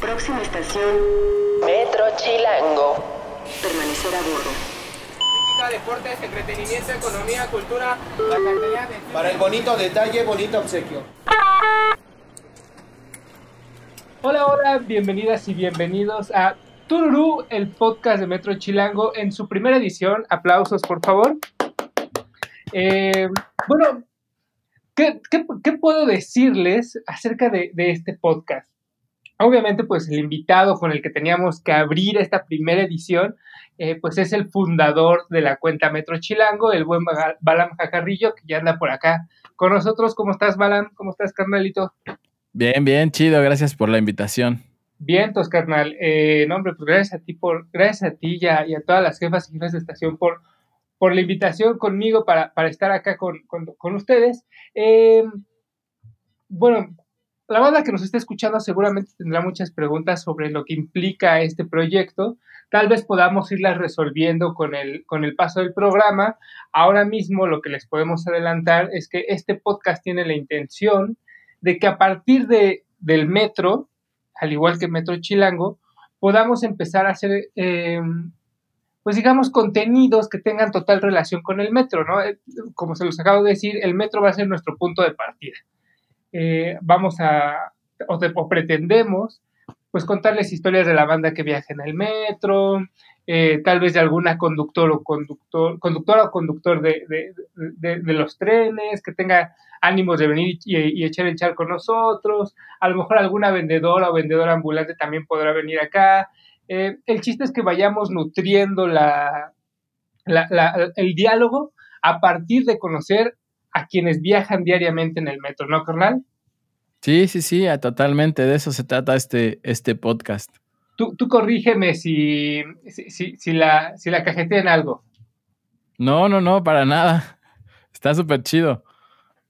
Próxima estación. Metro Chilango. Permanecer a bordo. deportes, entretenimiento, economía, cultura, la cartera de... Para el bonito detalle, bonito obsequio. Hola, hola, bienvenidas y bienvenidos a Tururú, el podcast de Metro Chilango, en su primera edición. Aplausos, por favor. Eh, bueno, ¿qué, qué, qué puedo decirles acerca de, de este podcast? Obviamente, pues el invitado con el que teníamos que abrir esta primera edición, eh, pues es el fundador de la cuenta Metro Chilango, el buen Ba- Balam Jacarrillo, que ya anda por acá con nosotros. ¿Cómo estás, Balam? ¿Cómo estás, carnalito? Bien, bien, chido, gracias por la invitación. Vientos, carnal. Eh, no, hombre, pues gracias a ti por, gracias a ti y a, y a todas las jefas y jefes de estación por, por la invitación conmigo para, para estar acá con, con, ustedes. Eh, bueno, la banda que nos está escuchando seguramente tendrá muchas preguntas sobre lo que implica este proyecto. Tal vez podamos irlas resolviendo con el, con el paso del programa. Ahora mismo lo que les podemos adelantar es que este podcast tiene la intención de que a partir de, del metro, al igual que Metro Chilango, podamos empezar a hacer, eh, pues digamos, contenidos que tengan total relación con el metro, ¿no? Eh, Como se los acabo de decir, el metro va a ser nuestro punto de partida. Eh, vamos a, o, te- o pretendemos, pues contarles historias de la banda que viaja en el metro, eh, tal vez de alguna conductor o conductor, conductora o conductor de, de- de- de los trenes, que tenga ánimos de venir y, y echar el chal con nosotros, a lo mejor alguna vendedora o vendedor ambulante también podrá venir acá. Eh, el chiste es que vayamos nutriendo la, la- la- el diálogo a partir de conocer a quienes viajan diariamente en el metro, ¿no, carnal? Sí, sí, sí, a- totalmente, de eso se trata este, este podcast. Tú, tú corrígeme si, si, si, si la, si la cajetea en algo. No, no, no, para nada. Está súper chido.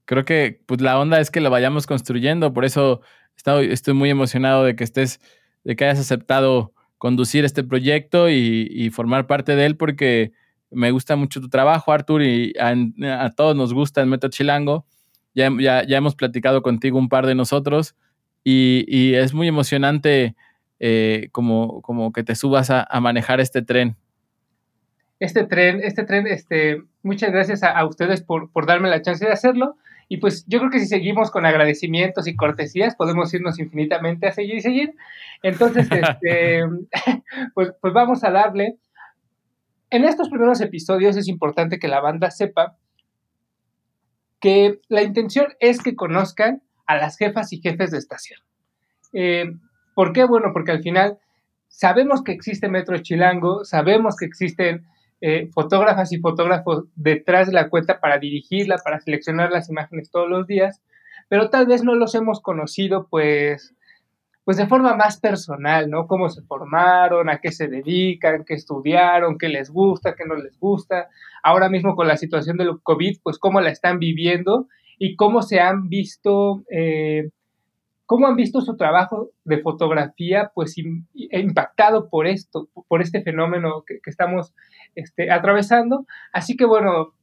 Creo que pues, la onda es que lo vayamos construyendo, por eso estoy, estoy muy emocionado de que estés, de que hayas aceptado conducir este proyecto y, formar parte de él, porque me gusta mucho tu trabajo, Artur, y a, todos nos gusta el Metro Chilango. Ya, ya, ya hemos platicado contigo un par de nosotros y, es muy emocionante eh, como, como que te subas a, a manejar este tren. este tren, este tren, este, muchas gracias a, a ustedes por, por darme la chance de hacerlo. Y pues yo creo que si seguimos con agradecimientos y cortesías, podemos irnos infinitamente a seguir y seguir. Entonces, este, pues, pues vamos a darle. En estos primeros episodios es importante que la banda sepa que la intención es que conozcan a las jefas y jefes de estación. Eh, ¿Por qué? Bueno, porque al final sabemos que existe Metro Chilango, sabemos que existen eh, fotógrafas y fotógrafos detrás de la cuenta para dirigirla, para seleccionar las imágenes todos los días, pero tal vez no los hemos conocido pues, pues de forma más personal, ¿no? Cómo se formaron, a qué se dedican, qué estudiaron, qué les gusta, qué no les gusta. Ahora mismo con la situación del COVID, pues cómo la están viviendo y cómo se han visto... Eh, cómo han visto su trabajo de fotografía pues im, impactado por esto, por este fenómeno que, estamos este, atravesando. Así que bueno,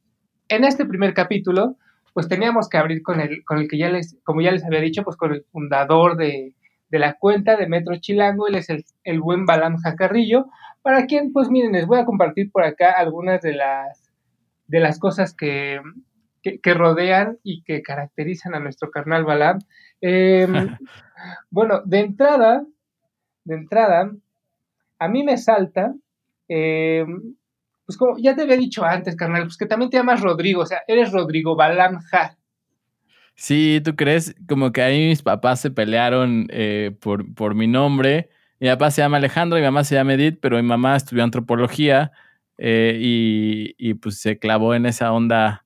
en este primer capítulo pues teníamos que abrir con el, con el que ya les, como ya les había dicho, pues con el fundador de, de la cuenta de Metro Chilango, él es el, el buen Balam Jacarrillo, para quien pues miren, les voy a compartir por acá algunas de las, de las cosas que, que, que, rodean y que caracterizan a nuestro carnal Balam. Eh, bueno, de entrada, de entrada, a mí me salta, eh, pues como ya te había dicho antes, carnal, pues que también te llamas Rodrigo, o sea, eres Rodrigo Balam Ja. Sí, ¿tú crees? Como que ahí mis papás se pelearon eh, por, por mi nombre. Mi papá se llama Alejandro, mi mamá se llama Edith, pero mi mamá estudió antropología eh, y, y pues se clavó en esa onda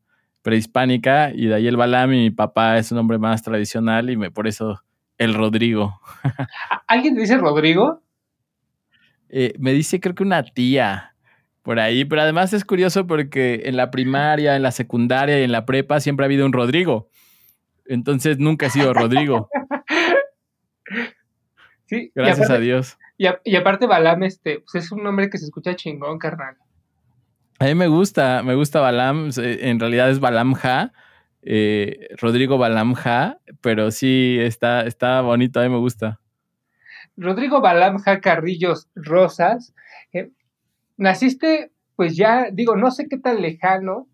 prehispánica y de ahí el Balam y mi papá es un hombre más tradicional y me, por eso el Rodrigo. ¿Alguien te dice Rodrigo? Eh, me dice creo que una tía por ahí, pero además es curioso porque en la primaria, en la secundaria y en la prepa siempre ha habido un Rodrigo. Entonces nunca ha sido Rodrigo. Sí, Gracias aparte, a Dios. Y, a, y, aparte Balam, este, pues es un nombre que se escucha chingón, carnal. A mí me gusta, me gusta Balam, en realidad es Balam Ja, eh, Rodrigo Balamja, pero sí está, está bonito, a mí me gusta. Rodrigo Balamja Carrillos Rosas, eh, naciste, pues ya, digo, no sé qué tan lejano,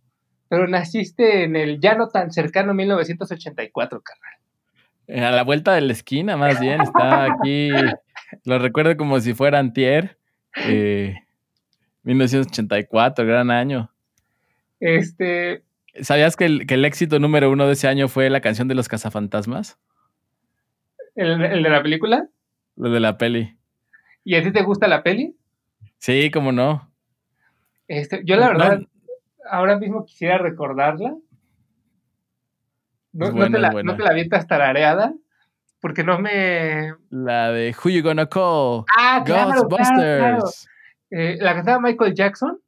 pero naciste en el ya no tan cercano 1984, carnal. Eh, A la vuelta de la esquina, más bien, está aquí. Lo recuerdo como si fuera antier. eh, 1984, gran año. Este, ¿Sabías que el, que el éxito número uno de ese año fue la canción de los cazafantasmas? el, el de la película. Lo de la peli. ¿Y a ti te gusta la peli? Sí, cómo no. Este, yo la No, verdad, ahora mismo quisiera recordarla. No, no te la, no te la avientas tarareada, porque no me... La de Who You Gonna Call? Ah, claro, claro, Ghostbusters. claro. Eh, la cantaba Michael Jackson.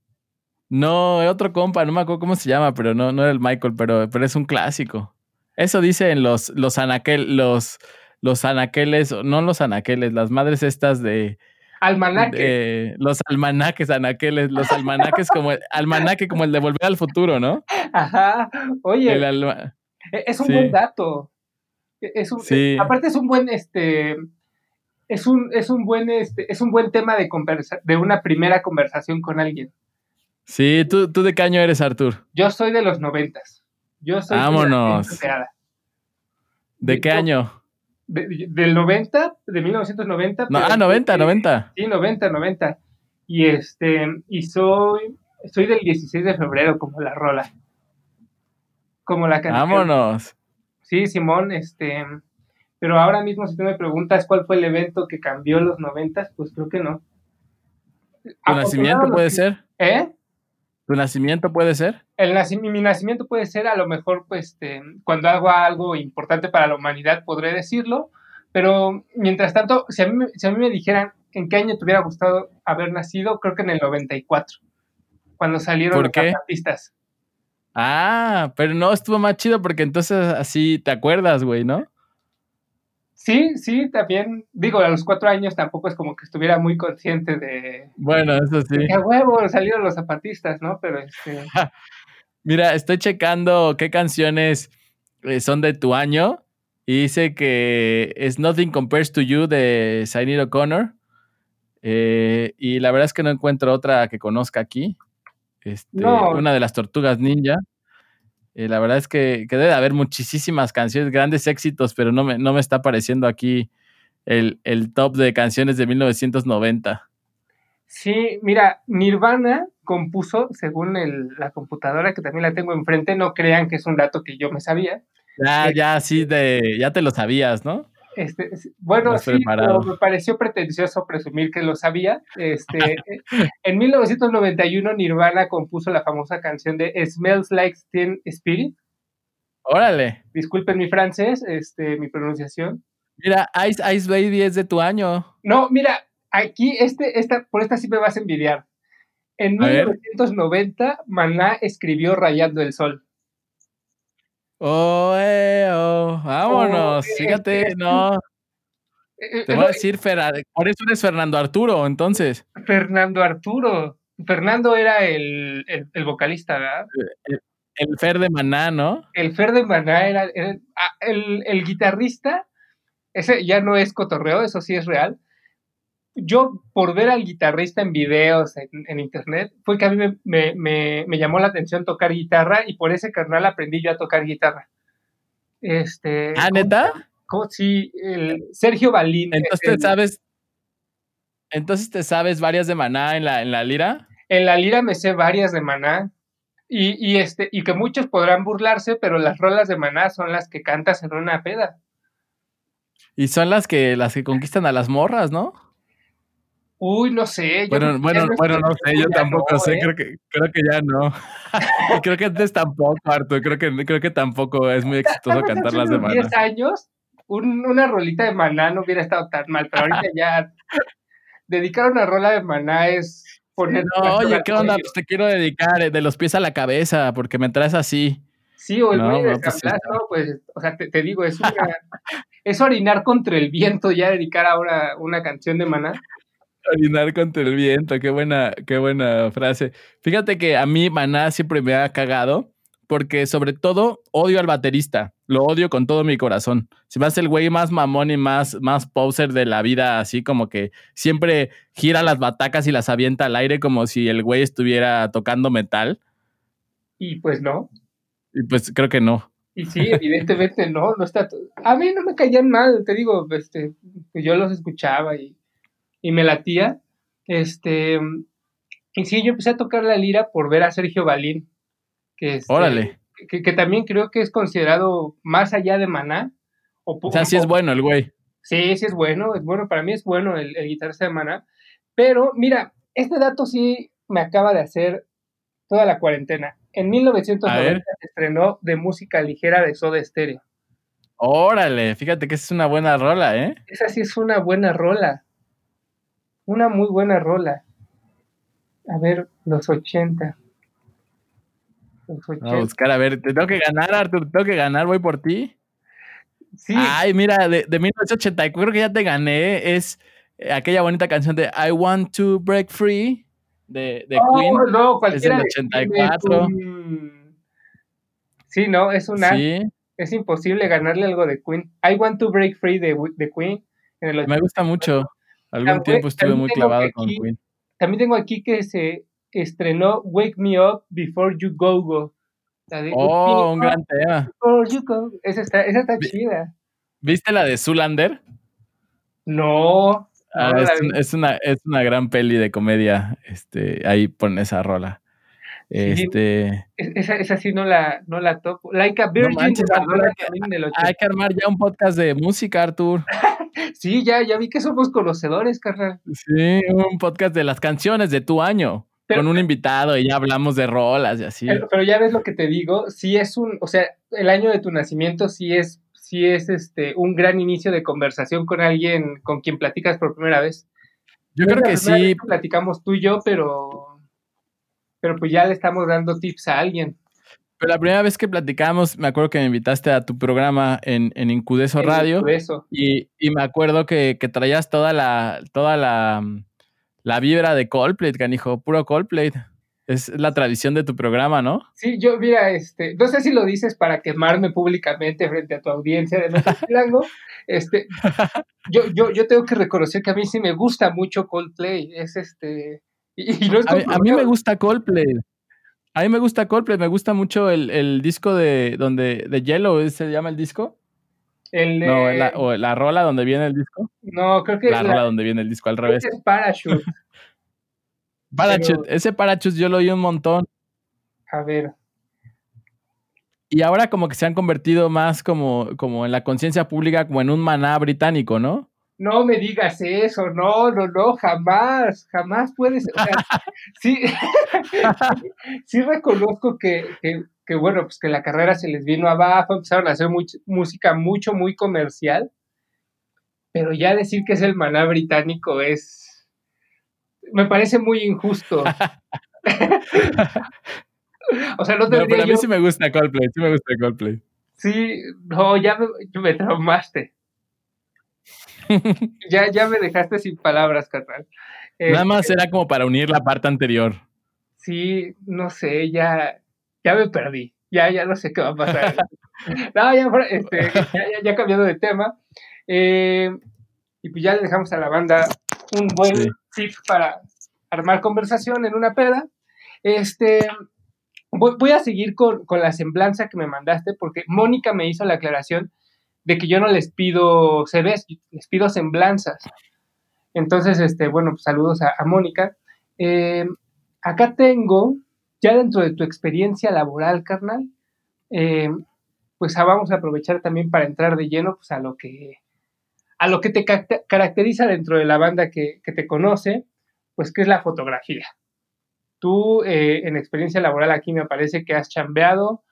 No, otro compa, no me acuerdo cómo se llama, pero no, no era el Michael, pero, pero es un clásico. Eso dicen los, los anaquel, los, los anaqueles, no los anaqueles, las madres estas de, Almanaque. de- los almanaques anaqueles, los almanaques como el almanaque como el de Volver al Futuro, ¿no? Ajá. Oye, El alma- e- es un sí. buen dato. E- Es un, Sí. Aparte es un buen, este, es un, es un buen, este, es un buen tema de conversa, de una primera conversación con alguien. Sí, ¿tú, tú de qué año eres, Artur? Yo soy de los noventas. Yo soy Vámonos. generación creada. ¿De qué Yo- año? De- del 90, de 1990. No, ah, 90, 90. Sí, 90, 90. Y este, y soy, soy del 16 de febrero, como la rola. Como la canción. Vámonos. Sí, Simón, este, pero ahora mismo si tú me preguntas cuál fue el evento que cambió los 90, pues creo que no. ¿Tu nacimiento puede ser? ¿Eh? ¿Tu nacimiento puede ser? El mi nacimiento puede ser a lo mejor, pues, este, cuando hago algo importante para la humanidad, podré decirlo, pero mientras tanto, si a mí, me- si a mí me dijeran en qué año te hubiera gustado haber nacido, creo que en el 94, cuando salieron ¿Por los qué? artistas. Ah, pero no, estuvo más chido porque entonces así te acuerdas, güey, ¿no? Sí, sí, también, digo, a los cuatro años tampoco es como que estuviera muy consciente de Bueno, eso sí. que a huevo salieron los zapatistas, ¿no? Pero este, Mira, estoy checando qué canciones eh, son de tu año y dice que es Nothing Compares to You de Sinead O'Connor. Eh, y la verdad es que no encuentro otra que conozca aquí. Este, No. Una de las tortugas ninja. Eh, la verdad es que, que debe de haber muchísimas canciones, grandes éxitos, pero no me, no me está apareciendo aquí el, el top de canciones de 1990. Sí, mira, Nirvana compuso, según el- la computadora que también la tengo enfrente, no crean que es un dato que yo me sabía. Ya, ya, sí, de, ya te lo sabías, ¿no? Este, es- bueno, sí, pero me pareció pretencioso presumir que lo sabía. Este, en 1991 Nirvana compuso la famosa canción de Smells Like Teen Spirit. Órale. Disculpen mi francés, este, mi pronunciación. Mira, Ice Ice Baby es de tu año. No, mira, aquí, este, esta, por esta sí me vas a envidiar. En A ver. 1990, Maná escribió Rayando el Sol. Oh, eh, oh, vámonos. Oh, Fíjate, este, no. Eh, Te eh, voy a decir, por eso eres Fernando Arturo, entonces. Fernando Arturo. Fernando era el, el- el vocalista, ¿verdad? El Fer de Maná, ¿no? El Fer de Maná era, era- ah, el, el guitarrista. Ese ya no es cotorreo, eso sí es real. Yo, por ver al guitarrista en videos en, en internet, fue que a mí me, me- me- me llamó la atención tocar guitarra y por ese canal aprendí yo a tocar guitarra. Este, Ah, ¿neta? ¿cómo- sí, el Sergio Balín. Entonces es el- te sabes. Entonces te sabes varias de Maná en la, en la lira. En la lira me sé varias de Maná. Y, y este, y que muchos podrán burlarse, pero las rolas de Maná son las que cantas en una peda. Y son las que las que conquistan a las morras, ¿no? Uy, no sé. yo Bueno, bueno, no sé, yo tampoco no, sé, ¿eh? creo que, creo que ya no. y creo que antes tampoco, Arturo, creo que, creo que tampoco es muy exitoso cantar las de Maná. 10 años, un- una rolita de Maná no hubiera estado tan mal, pero ahorita ya dedicar una rola de Maná es poner... No, oye, ¿qué onda? Pues te quiero dedicar eh, de los pies a la cabeza, porque me traes así. Sí, o el No, güey de no, pues sí. Pues, o sea, te, te digo, es una... es orinar contra el viento ya dedicar ahora una canción de Maná. Orinar contra el viento, qué buena, qué buena frase. Fíjate que a mí Maná siempre me ha cagado, porque sobre todo odio al baterista. Lo odio con todo mi corazón. Se me hace el güey más mamón y más, más poser de la vida, así como que siempre gira las batacas y las avienta al aire como si el güey estuviera tocando metal. Y pues no. Y pues creo que no. Y sí, evidentemente no, no está. A mí no me caían mal, te digo, este, yo los escuchaba y, y me latía. Este, y sí, yo empecé a tocar la lira por ver a Sergio Balín, que, este, Órale. que, que también creo que es considerado más allá de Maná. O, O sea, sí es bueno el güey. Sí, sí es bueno, es bueno, para mí es bueno el, el guitarrista de Maná. Pero mira, este dato sí me acaba de hacer toda la cuarentena. En A 1990 ver. se estrenó de música ligera de Soda Stereo. Órale, fíjate que esa es una buena rola, ¿eh? Esa sí es una buena rola. Una muy buena rola. A ver, los 80. Los 80. Vamos a buscar, a ver, te tengo que ganar, Artur, te tengo que ganar, voy por ti. Sí, Ay, mira, de, de 1984, creo que ya te gané. Es eh, aquella bonita canción de I Want to Break Free de, de Oh, Queen. no, cualquiera del de- 84. de Queen. Sí, no, es una. Sí, Es imposible ganarle algo de Queen. I Want to Break Free de, de Queen. En el me gusta mucho. Algún También- tiempo estuve muy clavado con Queen. También tengo aquí que se estrenó Wake Me Up Before You Go Go. De Oh, un gran tema. Before You Go. Esa está, esa está Vi- chida. ¿Viste la de Zoolander? No. Ah, no es una, es una gran peli de comedia. Este, ahí pon esa rola. Este, Es- Esa, esa sí no la, no la topo. Like a Virgin manches, Arturo, Madonna hay que- también del 80. hay que armar ya un podcast de música, Artur. Sí, ya, ya vi que somos conocedores, carnal. Sí, un podcast de las canciones de tu año. Pero- con un invitado y ya hablamos de rolas y así. Pero, pero ya ves lo que te digo, sí es un, o sea, el año de tu nacimiento sí es, sí es este un gran inicio de conversación con alguien con quien platicas por primera vez. Yo No creo que sí, platicamos tú y yo, pero, pero pues ya le estamos dando tips a alguien. pero la primera vez que platicamos, me acuerdo que me invitaste a tu programa en, en Incudeso Radio. Eso. Y, y me acuerdo que, que traías toda la, toda la, la vibra de Coldplay, canijo, puro Coldplay. Es la tradición de tu programa, ¿no? Sí, yo, mira, este, no sé si lo dices para quemarme públicamente frente a tu audiencia de Metro Chilango. Este, yo, yo, yo tengo que reconocer que a mí sí me gusta mucho Coldplay. Es este. Y, y no es A, mí- por a mí me gusta Coldplay. A mí me gusta Coldplay, me gusta mucho el, el disco de donde de Yellow, ¿ese ¿se llama el disco? El, No, la, o la rola donde viene el disco. no, creo que La la- rola donde viene el disco, al creo revés. que es Parachute. Parachute, ese Parachute yo lo oí un montón. A ver. Y ahora como que se han convertido más como, como en la conciencia pública, como en un maná británico, ¿no? No me digas eso, no, no, no, jamás, jamás puedes. O sea, sí, sí reconozco que, que, que, bueno, pues que la carrera se les vino abajo, empezaron a hacer much- música mucho, muy comercial, pero ya decir que es el maná británico es. Me parece muy injusto. o sea, no No, tendría pero a mí yo- sí me gusta Coldplay, sí me gusta Coldplay. Sí, no, ya me, me traumaste. ya, ya me dejaste sin palabras, carnal. Nada Este, más era como para unir la parte anterior. Sí, no sé, ya, ya me perdí. Ya, ya no sé qué va a pasar. no, ya, este, ya, ya- ya cambiando de tema. Eh, y pues ya le dejamos a la banda un buen Sí. tip para armar conversación en una peda. Este, voy, voy a seguir con, con la semblanza que me mandaste, porque Mónica me hizo la aclaración de que yo no les pido CVs, les pido semblanzas. Entonces, este, bueno, pues saludos a, Mónica. Eh, acá tengo, ya dentro de tu experiencia laboral, carnal, eh, pues ah, vamos a aprovechar también para entrar de lleno pues, a lo que a lo que te ca- caracteriza dentro de la banda que, que te conoce, pues que es la fotografía. Tú eh, en experiencia laboral aquí me parece que has chambeado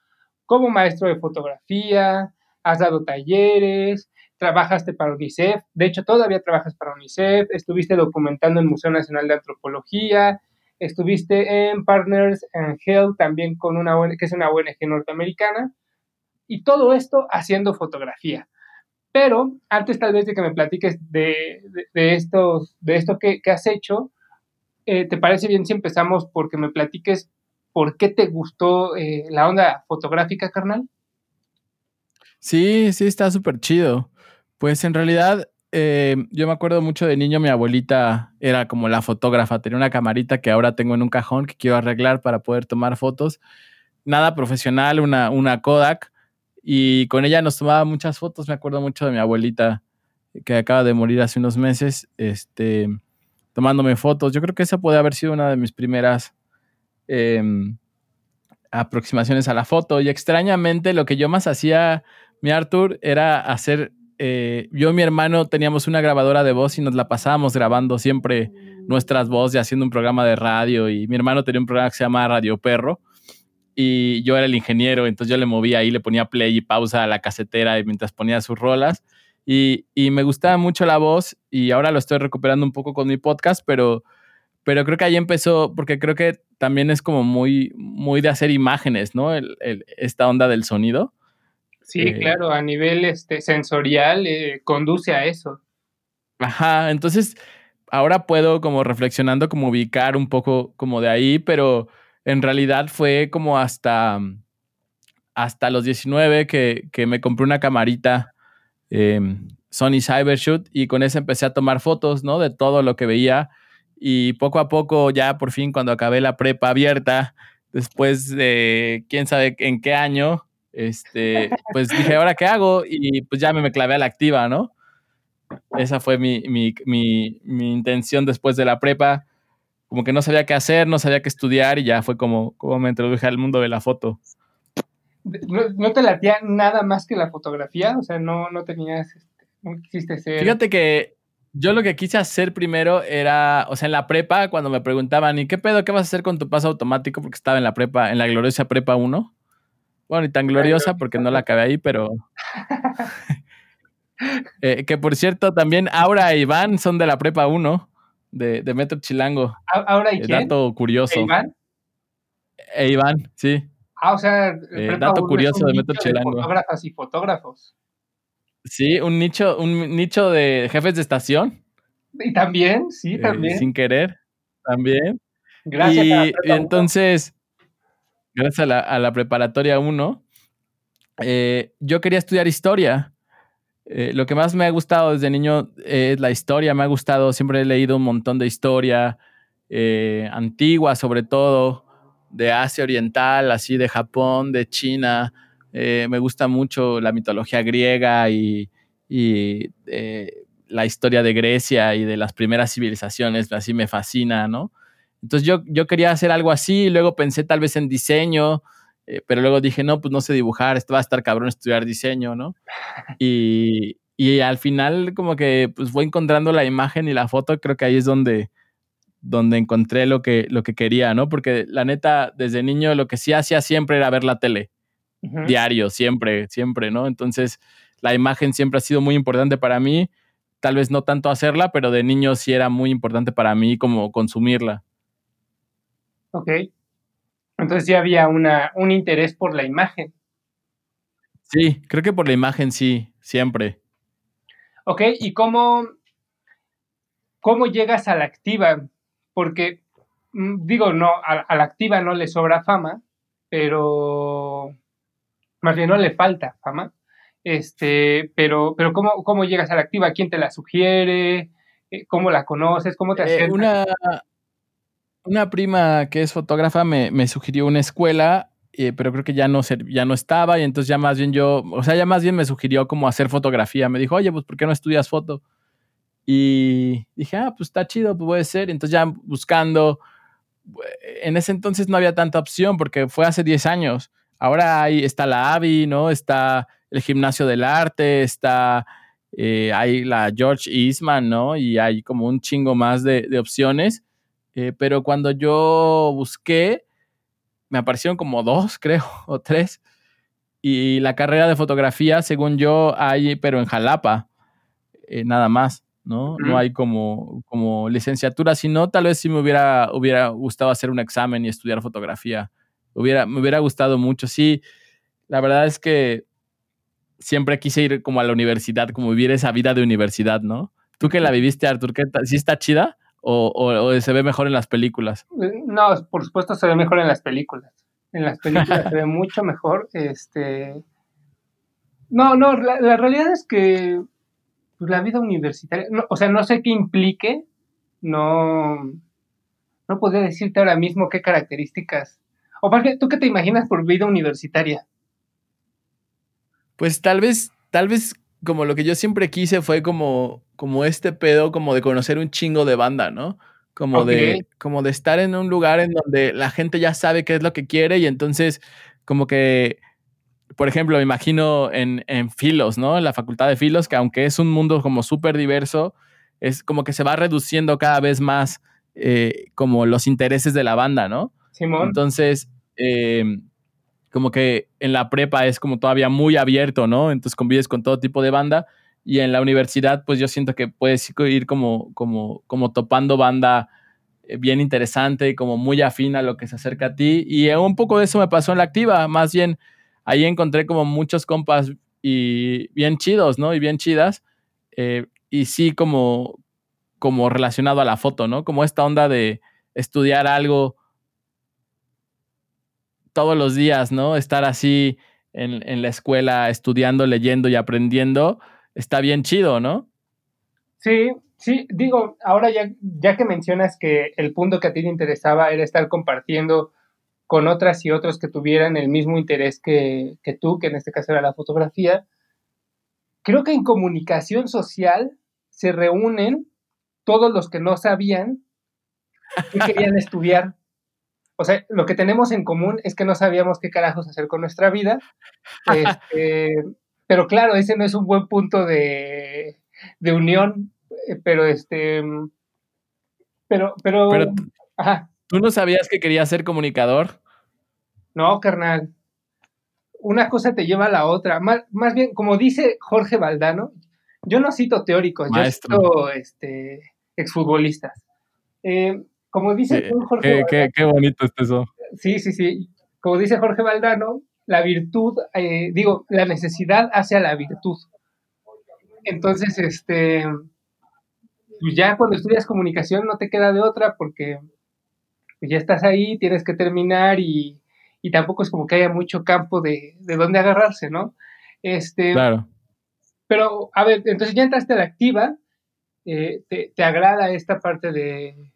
como maestro de fotografía, has dado talleres, trabajaste para UNICEF, de hecho todavía trabajas para UNICEF, estuviste documentando en el Museo Nacional de Antropología, estuviste en Partners and Health también con una que es una ONG norteamericana, y todo esto haciendo fotografía. Pero antes tal vez de que me platiques de, de, de estos, de esto que, que has hecho, eh, ¿te parece bien si empezamos porque me platiques por qué te gustó eh, la onda fotográfica, carnal? Sí, sí, está súper chido. Pues en realidad, eh, yo me acuerdo mucho de niño, mi abuelita era como la fotógrafa, tenía una camarita que ahora tengo en un cajón que quiero arreglar para poder tomar fotos. Nada profesional, una, una Kodak, y con ella nos tomaba muchas fotos. Me acuerdo mucho de mi abuelita que acaba de morir hace unos meses, este, tomándome fotos. Yo creo que esa puede haber sido una de mis primeras em, aproximaciones a la foto. Y extrañamente, lo que yo más hacía, mi Arthur, era hacer. Eh, yo y mi hermano teníamos una grabadora de voz y nos la pasábamos grabando siempre nuestras voces y haciendo un programa de radio. Y mi hermano tenía un programa que se llama Radio Perro y yo era el ingeniero, entonces yo le movía ahí, le ponía play y pausa a la casetera mientras ponía sus rolas. Y, me gustaba mucho la voz y ahora lo estoy recuperando un poco con mi podcast, pero, pero creo que ahí empezó, porque creo que también es como muy, muy de hacer imágenes, ¿no? esta onda del sonido. Sí, eh, claro, a nivel este, sensorial eh, conduce a eso. Ajá, entonces ahora puedo como reflexionando, como ubicar un poco como de ahí, pero en realidad fue como hasta, hasta los 19 que, que me compré una camarita em, Sony Cybershoot y con esa empecé a tomar fotos, ¿no? De todo lo que veía y poco a poco ya por fin cuando acabé la prepa abierta, después de quién sabe en qué año, este, pues dije, ¿ahora qué hago? Y pues ya me, clavé a la activa, ¿no? Esa fue mi, mi, mi, mi intención después de la prepa como que no sabía qué hacer, no sabía qué estudiar y ya fue como, como me introduje al mundo de la foto. ¿No, te latía nada más que la fotografía? O sea, no, no tenías, este, no quisiste ser... Fíjate que yo lo que quise hacer primero era, o sea, en la prepa, cuando me preguntaban, ¿y qué pedo, qué vas a hacer con tu paso automático? Porque estaba en la prepa, en la gloriosa prepa 1. Bueno, y tan gloriosa porque no la acabé ahí, pero... Eh, que por cierto, también Aura e Iván son de la prepa 1 de, Metro Chilango. Ahora, ¿y eh, Dato curioso. ¿E Iván? E Iván, sí. Ah, o sea, eh, dato curioso de Metro Chilango. fotógrafas y fotógrafos. Sí, un nicho, un nicho de jefes de estación. Y también, sí, también. sin querer, también. Gracias. Y, entonces, gracias a la, preparatoria 1, yo quería estudiar historia. Eh, lo que más me ha gustado desde niño es la historia, me ha gustado, siempre he leído un montón de historia eh, antigua sobre todo, de Asia Oriental, así de Japón, de China. Eh, me gusta mucho la mitología griega y, la historia de Grecia y de las primeras civilizaciones, así me fascina, ¿no? Entonces yo, yo quería hacer algo así, luego pensé tal vez en diseño, eh, pero luego dije, no, pues no sé dibujar, esto va a estar cabrón estudiar diseño, ¿no? Y, y al final como que pues voy encontrando la imagen y la foto, creo que ahí es donde, donde encontré lo que, lo que quería, ¿no? Porque la neta, desde niño lo que sí hacía siempre era ver la tele, diario, siempre, siempre, ¿no? Entonces la imagen siempre ha sido muy importante para mí, tal vez no tanto hacerla, pero de niño sí era muy importante para mí como consumirla. Ok. Entonces ya había una, un interés por la imagen. Sí, creo que por la imagen sí, siempre. Ok, ¿y cómo, cómo llegas a la activa? Porque, mm, digo, no, a, la activa no le sobra fama, pero más bien no le falta fama. Este, pero, pero ¿cómo, cómo llegas a la activa? ¿Quién te la sugiere? Eh, ¿Cómo la conoces? ¿Cómo te eh, acercas? una, una prima que es fotógrafa me, sugirió una escuela, eh, pero creo que ya no, ya no estaba y entonces ya más bien yo, o sea, ya más bien me sugirió como hacer fotografía. Me dijo, oye, pues ¿por qué no estudias foto? Y dije, ah, pues está chido, pues puede ser. Entonces ya buscando, eh, en ese entonces no había tanta opción porque fue hace 10 años. Ahora ahí está la AVI, ¿no? Está el Gimnasio del Arte, está, eh, hay la George Eastman, ¿no? Y hay como un chingo más de, de opciones. Eh, pero cuando yo busqué, me aparecieron como dos, creo, o tres. Y la carrera de fotografía, según yo, hay, pero en Jalapa, eh, nada más, ¿no? No hay como, como licenciatura, si no, tal vez sí me hubiera, hubiera gustado hacer un examen y estudiar fotografía. Hubiera, me hubiera gustado mucho, sí. La verdad es que siempre quise ir como a la universidad, como vivir esa vida de universidad, ¿no? Tú que la viviste, Artur, ¿qué ¿sí está chida? O, o- o se ve mejor en las películas. No, por supuesto se ve mejor en las películas. En las películas se ve mucho mejor. Este. No, no, la, la realidad es que pues, la vida universitaria, no, o sea, no sé qué implique, no, no podría decirte ahora mismo qué características. O más bien, ¿tú qué te imaginas por vida universitaria? Pues tal vez, tal vez como lo que yo siempre quise fue como, como este pedo, como de conocer un chingo de banda, ¿no? Como de, como de estar en un lugar en donde la gente ya sabe qué es lo que quiere y entonces como que, por ejemplo, me imagino en, en Filos, ¿no? En la facultad de Filos, que aunque es un mundo como súper diverso, es como que se va reduciendo cada vez más eh, como los intereses de la banda, ¿no? Simón. Entonces, eh, como que en la prepa es como todavía muy abierto, ¿no? Entonces convives con todo tipo de banda y en la universidad pues yo siento que puedes ir como, como, como topando banda eh, bien interesante y como muy afín a lo que se acerca a ti y eh, un poco de eso me pasó en la activa, más bien ahí encontré como muchos compas y bien chidos, ¿no? Y bien chidas eh, y sí como, como relacionado a la foto, ¿no? Como esta onda de estudiar algo todos los días, ¿no? Estar así en, en, la escuela estudiando, leyendo y aprendiendo, está bien chido, ¿no? Sí, sí, digo, ahora ya, ya que mencionas que el punto que a ti te interesaba era estar compartiendo con otras y otros que tuvieran el mismo interés que, que tú, que en este caso era la fotografía, creo que en comunicación social se reúnen todos los que no sabían que querían estudiar o sea, lo que tenemos en común es que no sabíamos qué carajos hacer con nuestra vida. Este, pero claro, ese no es un buen punto de, de unión. eh, Pero este. Pero, pero. Pero ajá. ¿Tú no sabías que querías ser comunicador? No, carnal. Una cosa te lleva a la otra. Más, más bien, como dice Jorge Valdano, yo no cito teóricos, Maestro. yo cito este, exfutbolistas. Eh, como dice Eh, Jorge qué, Valdano, qué, qué bonito es eso. Sí, sí, sí. Como dice Jorge Valdano, la virtud, eh, digo, la necesidad hace a la virtud. Entonces, este, pues ya cuando estudias comunicación no te queda de otra porque pues ya estás ahí, tienes que terminar y, y tampoco es como que haya mucho campo de, de dónde agarrarse, ¿no? Este, Claro. pero, a ver, entonces ya entraste a la activa, eh, te, te agrada esta parte de,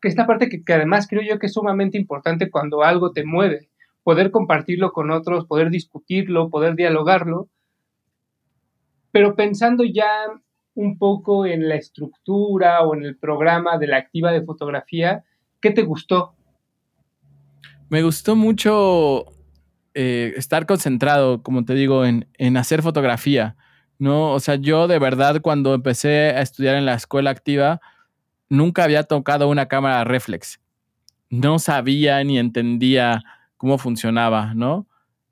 que esta parte que, que, además creo yo que es sumamente importante cuando algo te mueve, poder compartirlo con otros, poder discutirlo, poder dialogarlo, pero pensando ya un poco en la estructura o en el programa de la activa de fotografía, ¿qué te gustó? Me gustó mucho eh, estar concentrado, como te digo, en, en hacer fotografía, ¿no? O sea, yo de verdad cuando empecé a estudiar en la escuela activa, nunca había tocado una cámara reflex. No sabía ni entendía cómo funcionaba, ¿no?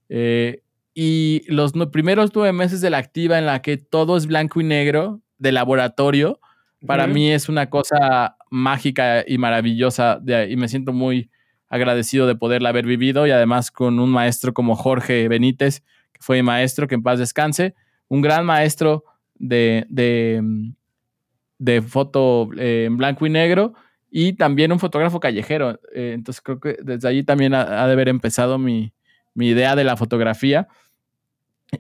Eh, y los no, primeros nueve meses de la activa en la que todo es blanco y negro de laboratorio, para uh -huh. mí es una cosa mágica y maravillosa de, y me siento muy agradecido de poderla haber vivido y además con un maestro como Jorge Benítez, que fue mi maestro, que en paz descanse, un gran maestro de, de de foto eh, en blanco y negro y también un fotógrafo callejero. Eh, entonces creo que desde allí también ha, de haber empezado mi, mi, idea de la fotografía.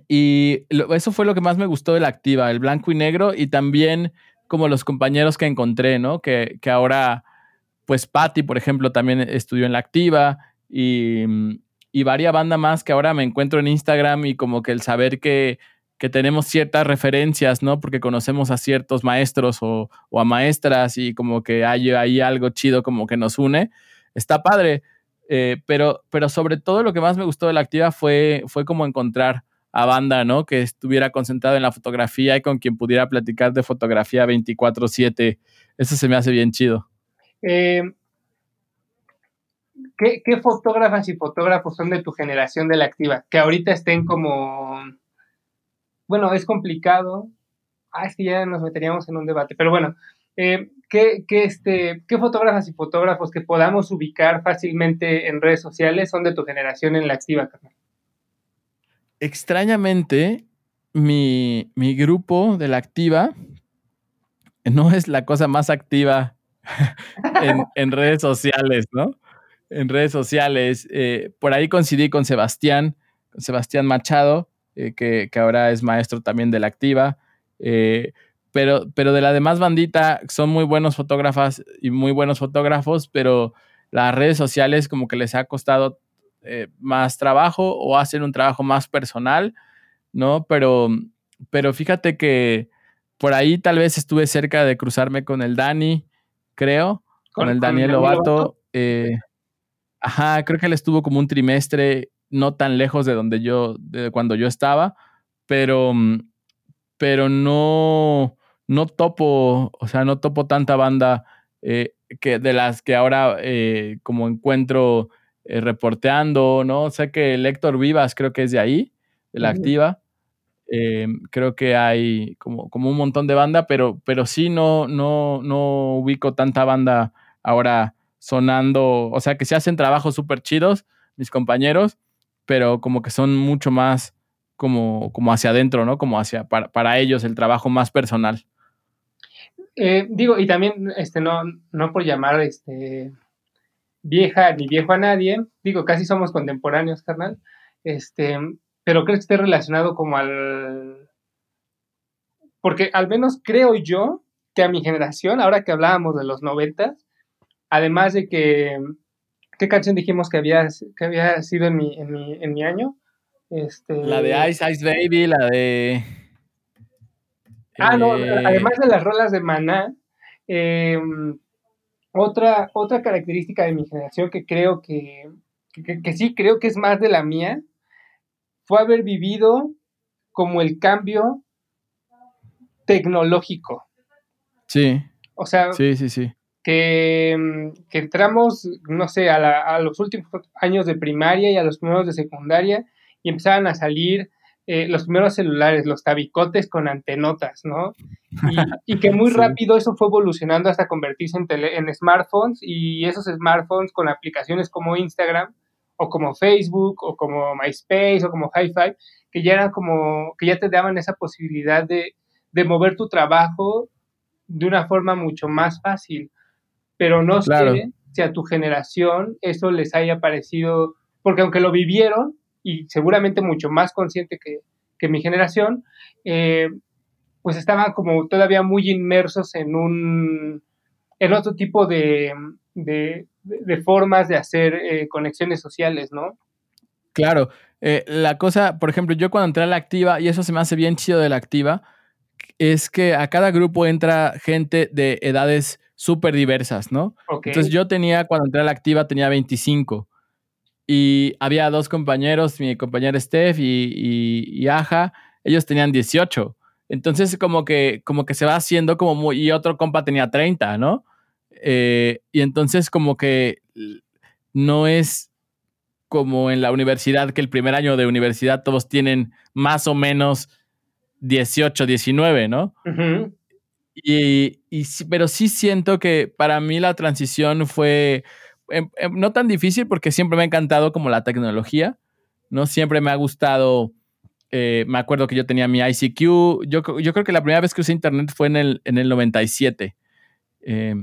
Y eso fue lo que más me gustó de la activa, el blanco y negro y también como los compañeros que encontré, ¿no? Que, que ahora, pues Patty, por ejemplo, también estudió en la activa y, y varias bandas más que ahora me encuentro en Instagram y como que el saber que que tenemos ciertas referencias, ¿no? Porque conocemos a ciertos maestros o, o, a maestras y como que hay ahí algo chido como que nos une. Está padre, eh, pero, pero sobre todo lo que más me gustó de la activa fue, fue como encontrar a banda, ¿no? Que estuviera concentrado en la fotografía y con quien pudiera platicar de fotografía 24/7. Eso se me hace bien chido. Eh, ¿qué, ¿Qué fotógrafas y fotógrafos son de tu generación de la activa? Que ahorita estén como bueno, es complicado. Ah, es que ya nos meteríamos en un debate, pero bueno, eh, ¿qué, qué, este, ¿qué fotógrafas y fotógrafos que podamos ubicar fácilmente en redes sociales son de tu generación en la activa, carnal? Extrañamente, mi, mi grupo de la activa no es la cosa más activa en, redes sociales, ¿no? En redes sociales. Eh, por ahí coincidí con Sebastián, Sebastián Machado, eh, que, ahora es maestro también de la activa. Eh, pero, pero de la demás bandita son muy buenos fotógrafas y muy buenos fotógrafos, pero las redes sociales como que les ha costado más trabajo o hacen un trabajo más personal, ¿no? Pero, pero fíjate que por ahí tal vez estuve cerca de cruzarme con el Dani, creo, con, el Daniel Lobato. Eh, ajá, creo que él estuvo como un trimestre no tan lejos de donde yo, de cuando yo estaba, pero, mm, pero no, no topo, o sea, no topo tanta banda eh, que de las que ahora eh, como encuentro reporteando, ¿no? Sé que el Héctor Vivas creo que es de ahí, de la activa. Eh, creo que hay como, como un montón de banda, pero, pero sí no, no, no ubico tanta banda ahora sonando. O sea, que se hacen trabajos súper chidos, mis compañeros, pero como que son mucho más como, como hacia adentro, ¿no? Como hacia, para, para ellos, el trabajo más personal. Eh, digo, y también, este, no, no por llamar este vieja ni viejo a nadie, digo, casi somos contemporáneos, carnal. Este, pero creo que esté relacionado como al... Porque al menos creo yo que a mi generación, ahora que hablábamos de los noventas, además de que... ¿Qué canción dijimos que había, que había sido en mi, en mi, año? Este... La de Ice Ice Baby, la de... Ah, no, eh, además de las rolas de Maná, em, otra, otra característica de mi generación que creo que, que, sí creo que es más de la mía, fue haber vivido como el cambio tecnológico. Sí. O sea, sí, sí, sí. Que, entramos, no sé, a, los últimos años de primaria y a los primeros de secundaria y empezaban a salir eh, los primeros celulares, los tabicotes con antenotas, ¿no? Y, que muy rápido eso fue evolucionando hasta convertirse en, en smartphones y esos smartphones con aplicaciones como Instagram o como Facebook, o como MySpace, o como HiFi, que ya eran como, que ya te daban esa posibilidad de, mover tu trabajo de una forma mucho más fácil. Pero no sé si a tu generación eso les haya parecido, porque aunque lo vivieron, y seguramente mucho más consciente que, mi generación, eh, pues estaban como todavía muy inmersos en un, en otro tipo de, de, formas de hacer eh, conexiones sociales, ¿no? Claro. Eh, la cosa, por ejemplo, yo cuando entré a la activa, y eso se me hace bien chido de la activa, es que a cada grupo entra gente de edades súper diversas, ¿no? Entonces yo tenía, cuando entré a la activa, tenía 25. Y había dos compañeros, mi compañero Steph y, y, Aja, ellos tenían 18. Entonces como que, como que se va haciendo como muy, y otro compa tenía 30, ¿no? Eh, y entonces como que no es como en la universidad, que el primer año de universidad todos tienen más o menos 18, 19, ¿no? Y, pero sí siento que para mí la transición fue em, em, no tan difícil porque siempre me ha encantado como la tecnología, ¿no? Siempre me ha gustado, eh, me acuerdo que yo tenía mi ICQ, yo, yo creo que la primera vez que usé internet fue en el, en el 97. Eh,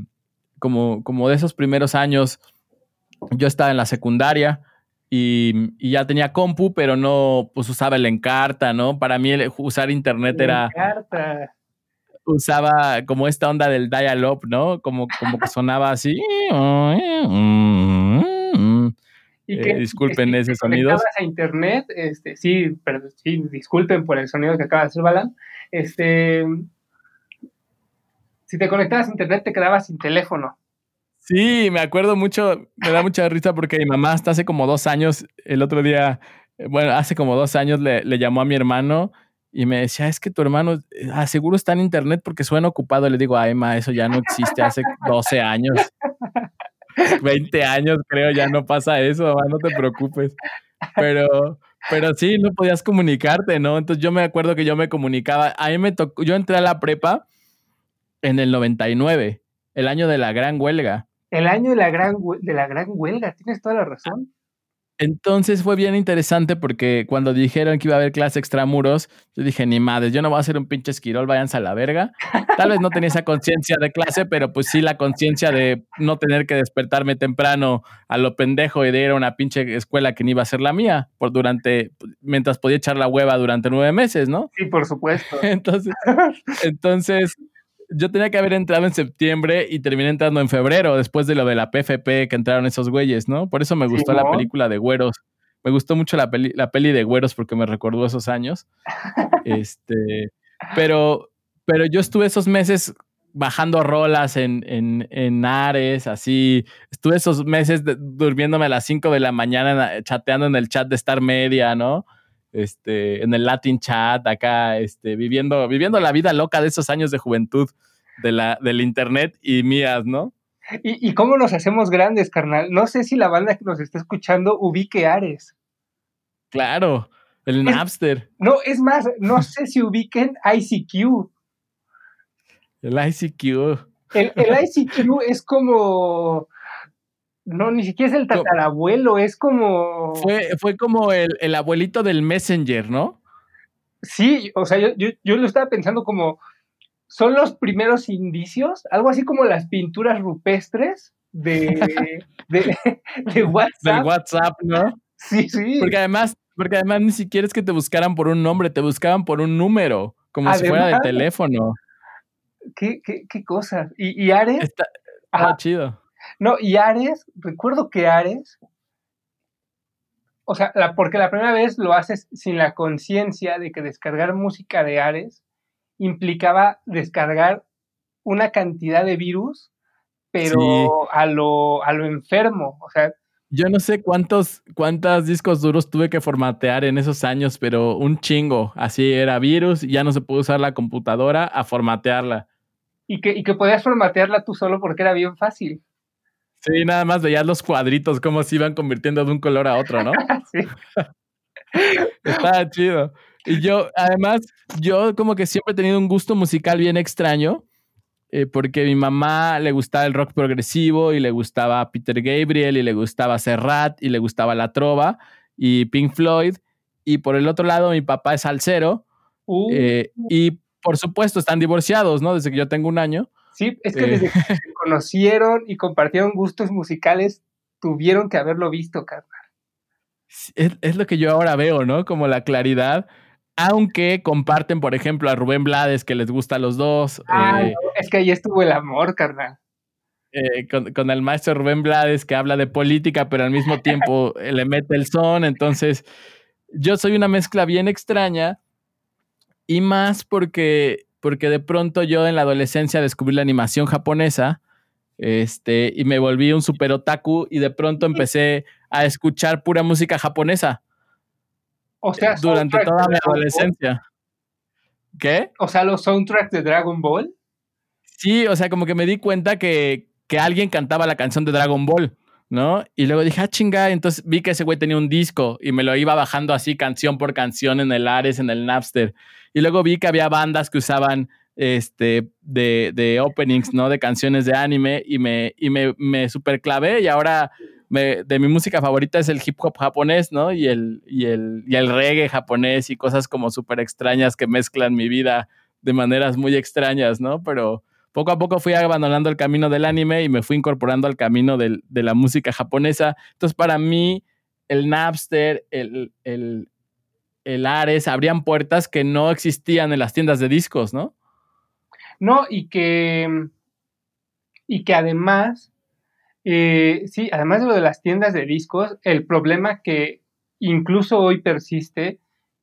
como, como de esos primeros años, yo estaba en la secundaria y, ya tenía compu, pero no, pues usaba el Encarta, ¿no? Para mí usar internet era... Encarta. Usaba como esta onda del dial-up, ¿no? Como, como que sonaba así. Y que, disculpen ese sonido. a internet, este, sí, pero sí, disculpen por el sonido que acaba de hacer Balan. Este, si te conectabas a internet te quedabas sin teléfono. Sí, me acuerdo mucho, me da mucha risa porque mi mamá hasta hace como dos años, el otro día, eh, bueno, hace como dos años le, llamó a mi hermano y me decía, es que tu hermano eh, ah, seguro está en internet porque suena ocupado. Le digo, ay, ma, eso ya no existe hace 12 años. 20 años creo, ya no pasa eso, no te preocupes. Pero, pero sí, no podías comunicarte, ¿no? Entonces yo me acuerdo que yo me comunicaba, a mí me tocó, yo entré a la prepa en el 99, el año de la gran huelga. El año de la gran, de la gran huelga, tienes toda la razón. Entonces fue bien interesante porque cuando dijeron que iba a haber clase extramuros, yo dije, ni madres, yo no voy a hacer un pinche esquirol, váyanse a la verga. Tal vez no tenía esa conciencia de clase, pero pues sí la conciencia de no tener que despertarme temprano a lo pendejo y de ir a una pinche escuela que ni iba a ser la mía, por durante, mientras podía echar la hueva durante nueve meses, ¿no? Sí, por supuesto. Entonces, entonces yo tenía que haber entrado en septiembre y terminé entrando en febrero, después de lo de la PFP que entraron esos güeyes, ¿no? Por eso me gustó la película de Güeros. Me gustó mucho la peli, la peli de Güeros porque me recordó esos años. este, pero, pero yo estuve esos meses bajando rolas en, en, en Ares, así. Estuve esos meses durmiéndome a las 5 de la mañana chateando en el chat de Star Media, ¿no? Este, en el Latin chat, acá, este, viviendo, viviendo la vida loca de esos años de juventud de la, del internet y mías, ¿no? ¿Y, ¿Y, cómo nos hacemos grandes, carnal? No sé si la banda que nos está escuchando ubique Ares. Claro, el Napster. No, es más, no sé si ubiquen ICQ. El ICQ. El, el ICQ es como no, ni siquiera es el tatarabuelo, es como. Fue, fue como el, el, abuelito del Messenger, ¿no? Sí, o sea, yo, yo, yo, lo estaba pensando como. Son los primeros indicios, algo así como las pinturas rupestres de, de, de WhatsApp. Del WhatsApp, ¿no? Sí, sí. Porque además, porque además ni siquiera es que te buscaran por un nombre, te buscaban por un número, como si fuera de teléfono. ¿Qué, qué, qué cosa? ¿Y, y Ares? Está, está chido. No, y Ares, recuerdo que Ares, o sea, la, porque la primera vez lo haces sin la conciencia de que descargar música de Ares implicaba descargar una cantidad de virus, pero a, lo, a lo enfermo, o sea, yo no sé cuántos, cuántos discos duros tuve que formatear en esos años, pero un chingo. Así era virus, ya no se pudo usar la computadora a formatearla. Y que, y que podías formatearla tú solo porque era bien fácil. Sí, nada más veías los cuadritos, cómo se iban convirtiendo de un color a otro, ¿no? sí. Estaba chido. Y yo, además, yo como que siempre he tenido un gusto musical bien extraño, eh, porque mi mamá le gustaba el rock progresivo y le gustaba Peter Gabriel y le gustaba Serrat y le gustaba La Trova y Pink Floyd. Y por el otro lado, mi papá es salsero. Uh. Eh, y por supuesto, están divorciados, ¿no? Desde que yo tengo un año. Sí, es que desde que se conocieron y compartieron gustos musicales, tuvieron que haberlo visto, carnal. Es, lo que yo ahora veo, ¿no? Como la claridad. Aunque comparten, por ejemplo, a Rubén Blades, que les gusta a los dos. Ah, eh, es que ahí estuvo el amor, carnal. Eh, con, el maestro Rubén Blades, que habla de política, pero al mismo tiempo le mete el son. Entonces, yo soy una mezcla bien extraña. Y más porque porque de pronto yo en la adolescencia descubrí la animación japonesa este, y me volví un super otaku y de pronto empecé a escuchar pura música japonesa. O sea, durante toda mi adolescencia. ¿Qué? O sea, los soundtracks de Dragon Ball. Sí, o sea, como que me di cuenta que, que alguien cantaba la canción de Dragon Ball. ¿no? Y luego dije, ah, chinga, entonces vi que ese güey tenía un disco y me lo iba bajando así canción por canción en el Ares, en el Napster. Y luego vi que había bandas que usaban este, de, de openings, ¿no? De canciones de anime y me, y me, me super clavé y ahora me, de mi música favorita es el hip hop japonés, ¿no? Y el, y el, y el reggae japonés y cosas como súper extrañas que mezclan mi vida de maneras muy extrañas, ¿no? Pero poco a poco fui abandonando el camino del anime y me fui incorporando al camino de la música japonesa. Entonces, para mí, el Napster, el, el, el, Ares, abrían puertas que no existían en las tiendas de discos, ¿no? No, y que, y que además, eh, sí, además de lo de las tiendas de discos, el problema que incluso hoy persiste,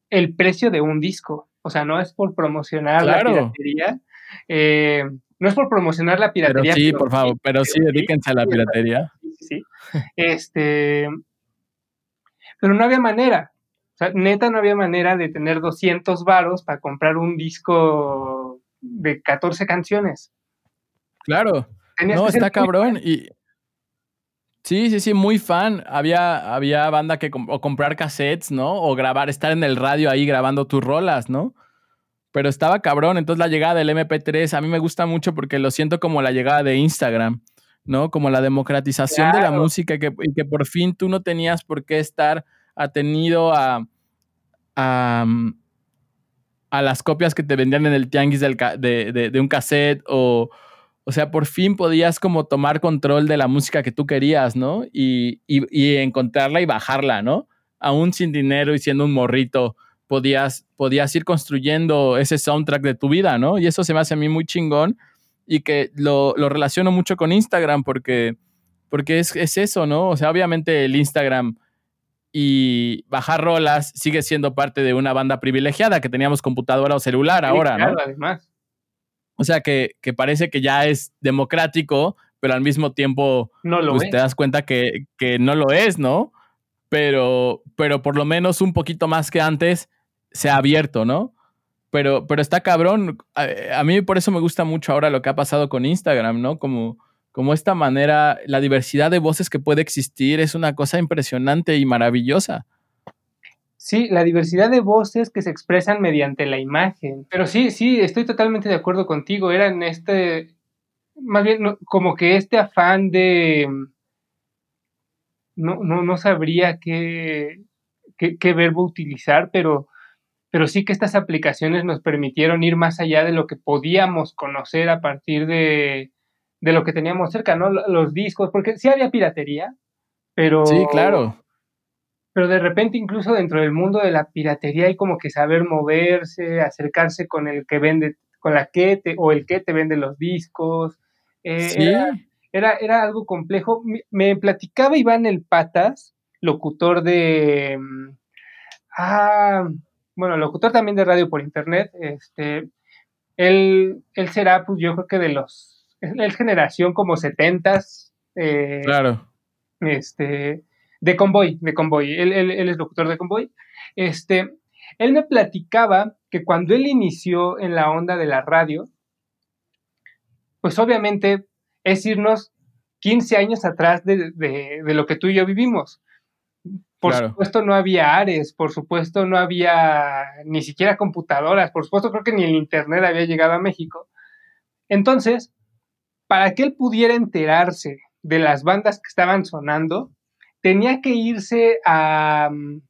el precio de un disco. O sea, no es por promocionar la piratería. Eh, no es por promocionar la piratería. Pero sí, por favor, pero sí, dedíquense a la piratería. Sí, Este, pero no había manera. O sea, neta no había manera de tener 200 varos para comprar un disco de 14 canciones. Claro. no, está cabrón. Y, Sí, sí, sí, muy fan. Había, había banda que o comprar cassettes, ¿no? O grabar, estar en el radio ahí grabando tus rolas, ¿no? pero estaba cabrón. Entonces la llegada del MP3 a mí me gusta mucho porque lo siento como la llegada de Instagram, ¿no? Como la democratización de la música que, y que por fin tú no tenías por qué estar atenido a, a, a las copias que te vendían en el tianguis de un cassette o, o sea, por fin podías como tomar control de la música que tú querías, ¿no? Y, y- y encontrarla y bajarla, ¿no? Aún sin dinero y siendo un morrito, podías, podías ir construyendo ese soundtrack de tu vida, ¿no? Y eso se me hace a mí muy chingón y que lo, lo relaciono mucho con Instagram porque, porque es, es eso, ¿no? O sea, obviamente el Instagram y bajar rolas sigue siendo parte de una banda privilegiada que teníamos computadora o celular Sí, ahora, claro, ¿no? además. O sea, que, que parece que ya es democrático, pero al mismo tiempo No lo pues es. te das cuenta que, que no lo es, ¿no? Pero, pero por lo menos un poquito más que antes se ha abierto, ¿no? Pero, pero está cabrón. A, a mí por eso me gusta mucho ahora lo que ha pasado con Instagram, ¿no? Como, como esta manera, la diversidad de voces que puede existir es una cosa impresionante y maravillosa. Sí, la diversidad de voces que se expresan mediante la imagen. Pero sí, sí, estoy totalmente de acuerdo contigo. Era en este, más bien como que este afán de, no, no, no sabría qué, qué, qué verbo utilizar, pero, pero sí que estas aplicaciones nos permitieron ir más allá de lo que podíamos conocer a partir de, de lo que teníamos cerca, ¿no? Los discos, porque sí había piratería, pero... Sí, claro. pero de repente incluso dentro del mundo de la piratería hay como que saber moverse, acercarse con el que vende, con la que te, o el que te vende los discos. Eh, Sí. era, era, era algo complejo. Me, me platicaba Iván El Patas, locutor de... Ah, bueno, locutor también de radio por internet. Este, él, él será, pues yo creo que de los... Es generación como setentas. Eh, Claro. este, de Convoy, de Convoy, él, él, él es locutor de Convoy, este, él me platicaba que cuando él inició en la onda de la radio, pues obviamente es irnos 15 años atrás de, de, de lo que tú y yo vivimos. Por Claro. supuesto no había Ares, por supuesto no había ni siquiera computadoras, por supuesto creo que ni el Internet había llegado a México. Entonces, para que él pudiera enterarse de las bandas que estaban sonando, tenía que irse a mm,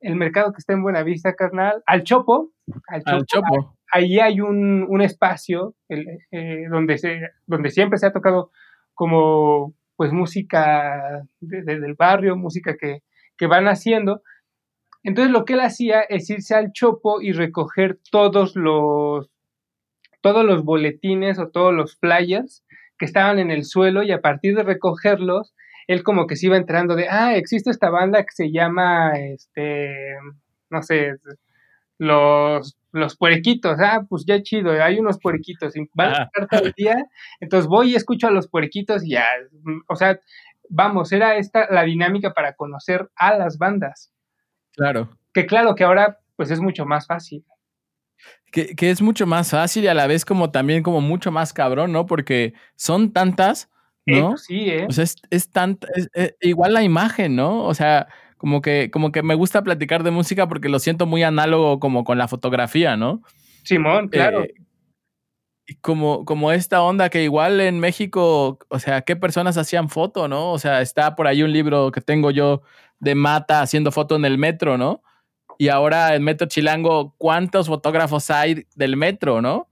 el mercado que está en Buenavista, carnal, al Chopo, al Chopo, Al Chopo. ahí hay un, un espacio el, eh, donde, se, donde siempre se ha tocado como pues música de- de- del barrio, música que, que van haciendo. Entonces lo que él hacía es irse al Chopo y recoger todos los, todos los boletines o todos los flyers que estaban en el suelo y a partir de recogerlos, él como que se iba enterando de, ah, existe esta banda que se llama, este, no sé, los, los puerquitos, ah, pues ya chido, hay unos puerquitos, y van a Ajá. estar todo el día, entonces voy y escucho a los puerquitos y ya, o sea, vamos, era esta la dinámica para conocer a las bandas, Claro. que claro que ahora pues es mucho más fácil. Que, que es mucho más fácil y a la vez como también como mucho más cabrón, ¿no? Porque son tantas, Eh, ¿no? pues sí, ¿eh? O sea, es, es es- es- igual la imagen, ¿no? O sea, como que, como que me gusta platicar de música porque lo siento muy análogo como con la fotografía, ¿no? Simón, claro. Eh, como, como esta onda que igual en México, o sea, ¿qué personas hacían foto, no? O sea, está por ahí un libro que tengo yo de Mata haciendo foto en el metro, ¿no? Y ahora en Metro Chilango, ¿cuántos fotógrafos hay del metro, no?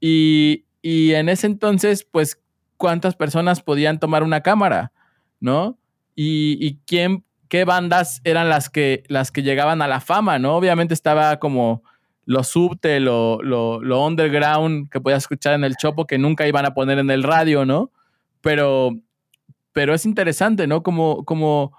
Y, y en ese entonces, pues, ¿cuántas personas podían tomar una cámara, no? Y, y quién, qué bandas eran las que, las que llegaban a la fama, ¿no? Obviamente estaba como lo subte, lo, lo, lo underground que podías escuchar en el chopo que nunca iban a poner en el radio, ¿no? Pero, pero es interesante, ¿no? Como, como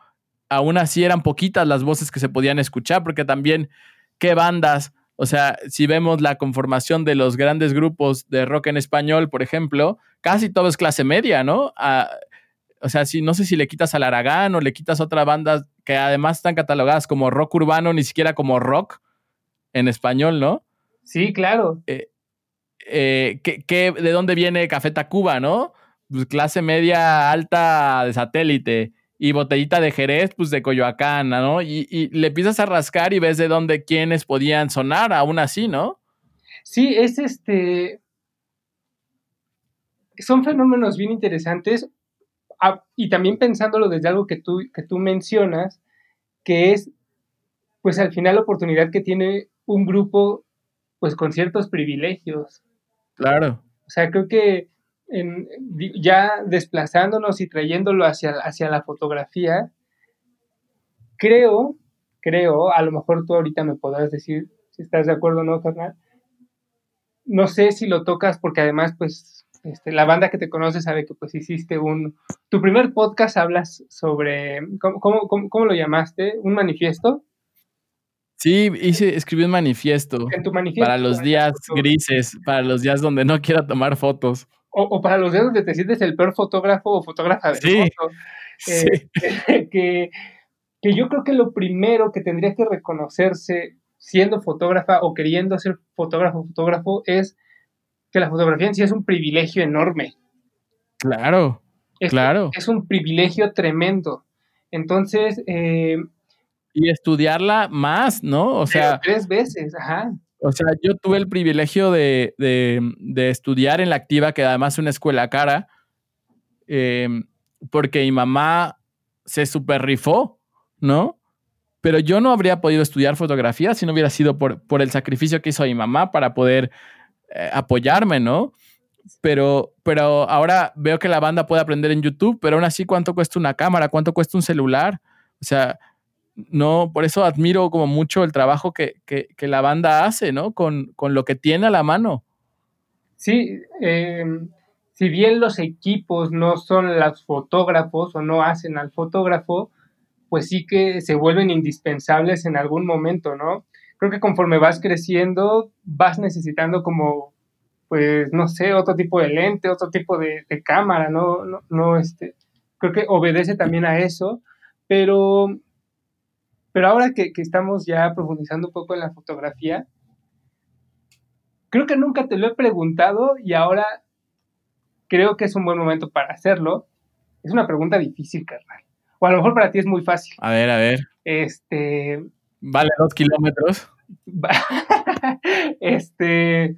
aún así eran poquitas las voces que se podían escuchar, porque también, ¿qué bandas? O sea, si vemos la conformación de los grandes grupos de rock en español, por ejemplo, casi todo es clase media, ¿no? A- o sea, si, no sé si le quitas al Aragán o le quitas a otra banda que además están catalogadas como rock urbano, ni siquiera como rock en español, ¿no? Sí, claro. eh, ¿qué- qué- de dónde viene Café Tacuba, no? Pues clase media alta de satélite. Y botellita de Jerez, pues de Coyoacán, ¿no? Y, y le empiezas a rascar y ves de dónde quiénes podían sonar, aún así, ¿no? Sí, es este. Son fenómenos bien interesantes. ah, y también pensándolo desde algo que tú, que tú mencionas, que es, pues al final la oportunidad que tiene un grupo, pues con ciertos privilegios. Claro. O sea, creo que en- ya desplazándonos y trayéndolo hacia, hacia la fotografía, creo, creo, a lo mejor tú ahorita me podrás decir si estás de acuerdo o no, carnal. No sé si lo tocas porque además, pues, este, la banda que te conoce sabe que pues hiciste un... Tu primer podcast hablas sobre... ¿Cómo, cómo, cómo- cómo lo llamaste? ¿Un manifiesto? Sí, hice, escribí un manifiesto En tu manifiesto. para los días grises, para los días donde no quiera tomar fotos. O, o para los días donde te sientes el peor fotógrafo o fotógrafa de Sí. foto. Sí. Eh, que, que yo creo que lo primero que tendría que reconocerse siendo fotógrafa o queriendo ser fotógrafo o fotógrafo es que la fotografía en sí es un privilegio enorme. Claro, Es, claro. es un privilegio tremendo. Entonces, eh, Y estudiarla más, ¿no? O sea, tres veces, ajá. O sea, yo tuve el privilegio de, de- de estudiar en la activa, que además es una escuela cara, eh, porque mi mamá se super rifó, ¿no? Pero yo no habría podido estudiar fotografía si no hubiera sido por, por el sacrificio que hizo mi mamá para poder eh, apoyarme, ¿no? Pero, pero ahora veo que la banda puede aprender en YouTube, pero aún así, ¿cuánto cuesta una cámara? ¿Cuánto cuesta un celular? O sea, no, por eso admiro como mucho el trabajo que, que- que la banda hace, ¿no? Con, con lo que tiene a la mano. Sí, eh, si bien los equipos no son los fotógrafos o no hacen al fotógrafo, pues sí que se vuelven indispensables en algún momento, ¿no? Creo que conforme vas creciendo, vas necesitando como, pues, no sé, otro tipo de lente, otro tipo de, de cámara, ¿no? No, no, este, creo que obedece también a eso, pero, pero ahora que, que estamos ya profundizando un poco en la fotografía, creo que nunca te lo he preguntado y ahora creo que es un buen momento para hacerlo. Es una pregunta difícil, carnal. O a lo mejor para ti es muy fácil. A ver, a ver. Este. Vale dos kilómetros. este.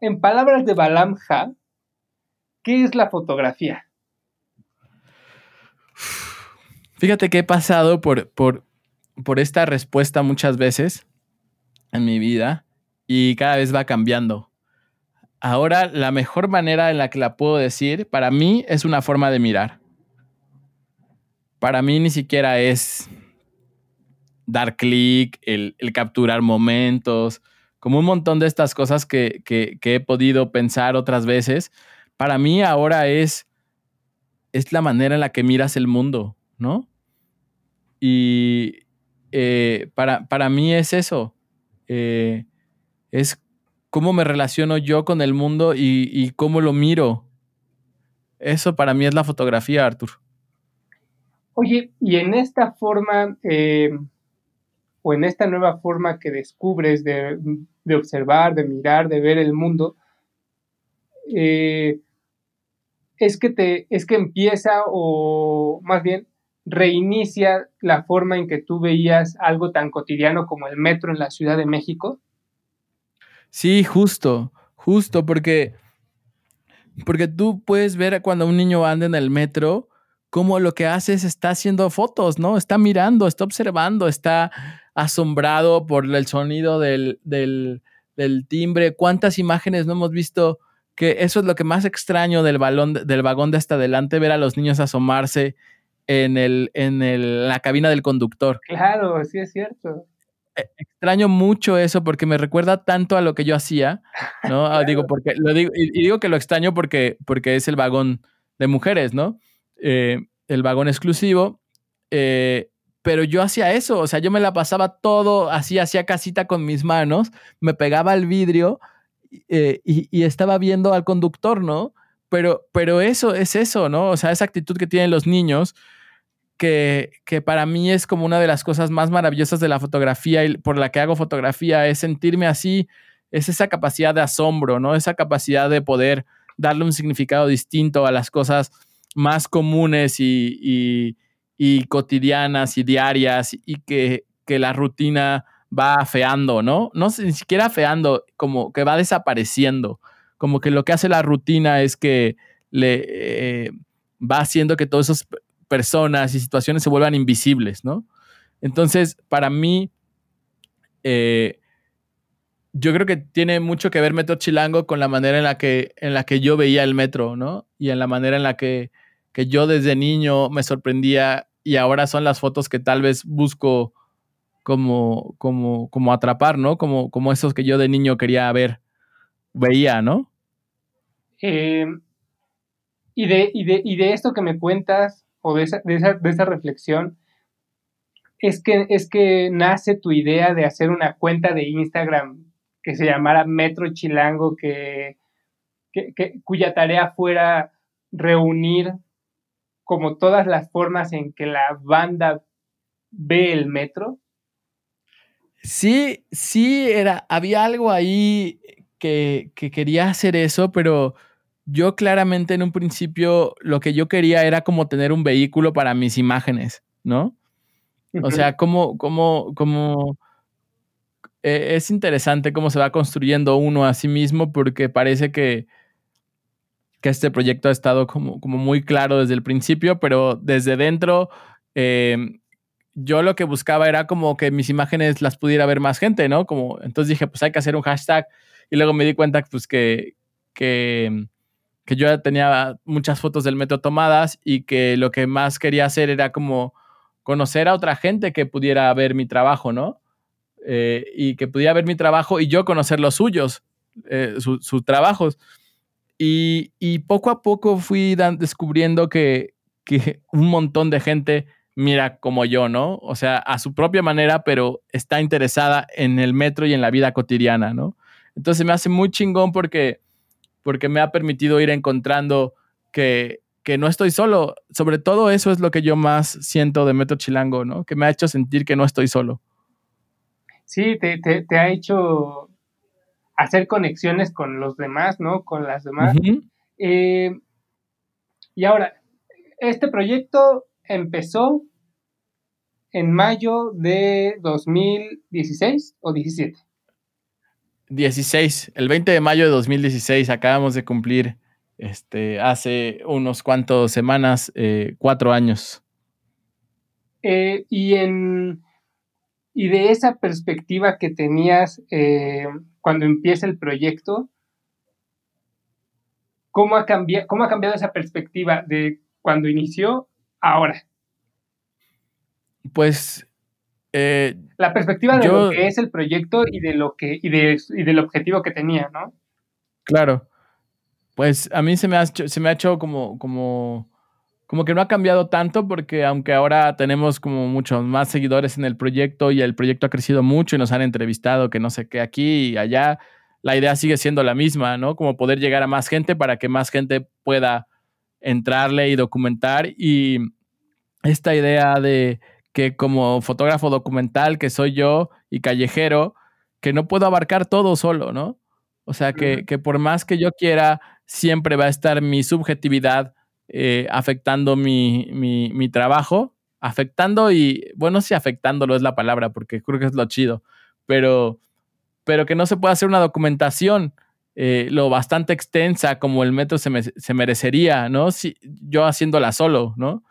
En palabras de Balam Ja, ¿qué es la fotografía? Fíjate que he pasado por, por, por esta respuesta muchas veces en mi vida y cada vez va cambiando. Ahora, la mejor manera en la que la puedo decir, para mí, es una forma de mirar. Para mí ni siquiera es dar clic, el, el capturar momentos, como un montón de estas cosas que, que- que he podido pensar otras veces. Para mí ahora es, es la manera en la que miras el mundo, ¿no? Y eh, para, para mí es eso. Eh, es cómo me relaciono yo con el mundo y, y cómo lo miro. Eso para mí es la fotografía, Artur. Oye, y en esta forma, eh, o en esta nueva forma que descubres de, de observar, de mirar, de ver el mundo, es que te, es que empieza, o más bien reinicia la forma en que tú veías algo tan cotidiano como el metro en la Ciudad de México. Sí, justo, justo, porque, porque tú puedes ver cuando un niño anda en el metro, cómo lo que hace es está haciendo fotos, ¿no? Está mirando, está observando, está asombrado por el sonido del, del, del timbre. ¿Cuántas imágenes no hemos visto? Que eso es lo que más extraño del, balón, del vagón de hasta adelante, ver a los niños asomarse en, el, en el, la cabina del conductor Claro, sí es cierto. extraño mucho eso porque me recuerda tanto a lo que yo hacía, ¿no? Ah, Digo, porque lo digo, y, y digo que lo extraño porque, porque es el vagón de mujeres, ¿no? Eh, el vagón exclusivo. eh, pero yo hacía eso, o sea, yo me la pasaba todo así, hacía casita con mis manos, me pegaba al vidrio eh, y, y estaba viendo al conductor, ¿no? Pero, pero eso es eso, ¿no? O sea, esa actitud que tienen los niños, que, para mí es como una de las cosas más maravillosas de la fotografía y por la que hago fotografía, es sentirme así, es esa capacidad de asombro, ¿no? Esa capacidad de poder darle un significado distinto a las cosas más comunes y, cotidianas y diarias y que, que la rutina va afeando, ¿no? No ni siquiera afeando, como que va desapareciendo, como que lo que hace la rutina es que le... eh, va haciendo que todas esas personas y situaciones se vuelvan invisibles, ¿no? Entonces, para mí, eh, yo creo que tiene mucho que ver Metro Chilango con la manera en la que, en la que yo veía el metro, ¿no? Y en la manera en la que, que yo desde niño me sorprendía y ahora son las fotos que tal vez busco como, como, como atrapar, ¿no? Como, como esos que yo de niño quería ver, veía, ¿no? Eh, y, de, y, de, y de esto que me cuentas, o de esa, de esa, de esa reflexión, es que, es que nace tu idea de hacer una cuenta de Instagram que se llamara Metro Chilango, que, que, cuya tarea fuera reunir como todas las formas en que la banda ve el metro. Sí, sí, era, había algo ahí que, que, quería hacer eso, pero yo claramente en un principio lo que yo quería era como tener un vehículo para mis imágenes, ¿no? O sea, como, como, como, eh, es interesante cómo se va construyendo uno a sí mismo porque parece que, que este proyecto ha estado como, como muy claro desde el principio, pero desde dentro eh, yo lo que buscaba era como que mis imágenes las pudiera ver más gente, ¿no? Como, entonces dije, pues hay que hacer un hashtag y luego me di cuenta pues que, que, que yo ya tenía muchas fotos del metro tomadas y que lo que más quería hacer era como conocer a otra gente que pudiera ver mi trabajo, ¿no? Eh, y que pudiera ver mi trabajo y yo conocer los suyos, eh, sus trabajos. Y, y, poco a poco fui descubriendo que, que, un montón de gente mira como yo, ¿no? O sea, a su propia manera, pero está interesada en el metro y en la vida cotidiana, ¿no? Entonces me hace muy chingón porque, porque me ha permitido ir encontrando que, que no estoy solo. Sobre todo eso es lo que yo más siento de Metro Chilango, ¿no? Que me ha hecho sentir que no estoy solo. Sí, te, te, te ha hecho hacer conexiones con los demás, ¿no? Con las demás. Uh -huh. eh, y ahora, este proyecto empezó en mayo de 2016 o 17. 16, el 20 de mayo de 2016 acabamos de cumplir este, hace unos cuantos semanas, eh, cuatro años. Eh, y, en, y de esa perspectiva que tenías eh, cuando empieza el proyecto, ¿cómo ha, cambiado, ¿cómo ha cambiado esa perspectiva de cuando inició ahora? Pues eh, la perspectiva de yo, lo que es el proyecto y de lo que y, de, y del objetivo que tenía, ¿no? Claro. Pues a mí se me ha hecho, se me ha hecho como, como, como que no ha cambiado tanto porque aunque ahora tenemos como muchos más seguidores en el proyecto y el proyecto ha crecido mucho y nos han entrevistado que no sé qué aquí y allá, la idea sigue siendo la misma, ¿no? Como poder llegar a más gente para que más gente pueda entrarle y documentar y esta idea de que como fotógrafo documental que soy yo y callejero, que no puedo abarcar todo solo, ¿no? O sea, que, que por más que yo quiera, siempre va a estar mi subjetividad eh, afectando mi, mi, mi, trabajo, afectando y, bueno, sí, afectándolo es la palabra, porque creo que es lo chido, pero, pero que no se puede hacer una documentación eh, lo bastante extensa como el metro se, me, se merecería, ¿no? Si, yo haciéndola solo, ¿no?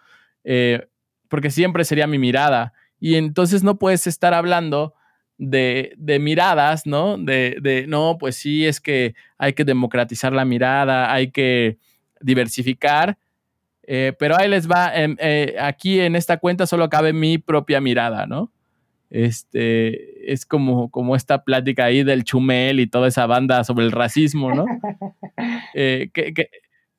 Eh, porque siempre sería mi mirada. Y entonces no puedes estar hablando de, de miradas, ¿no? De, de, no, pues sí, es que hay que democratizar la mirada, hay que diversificar, eh, pero ahí les va, eh, eh, aquí en esta cuenta solo cabe mi propia mirada, ¿no? Este, es como, como esta plática ahí del Chumel y toda esa banda sobre el racismo, ¿no? que, que,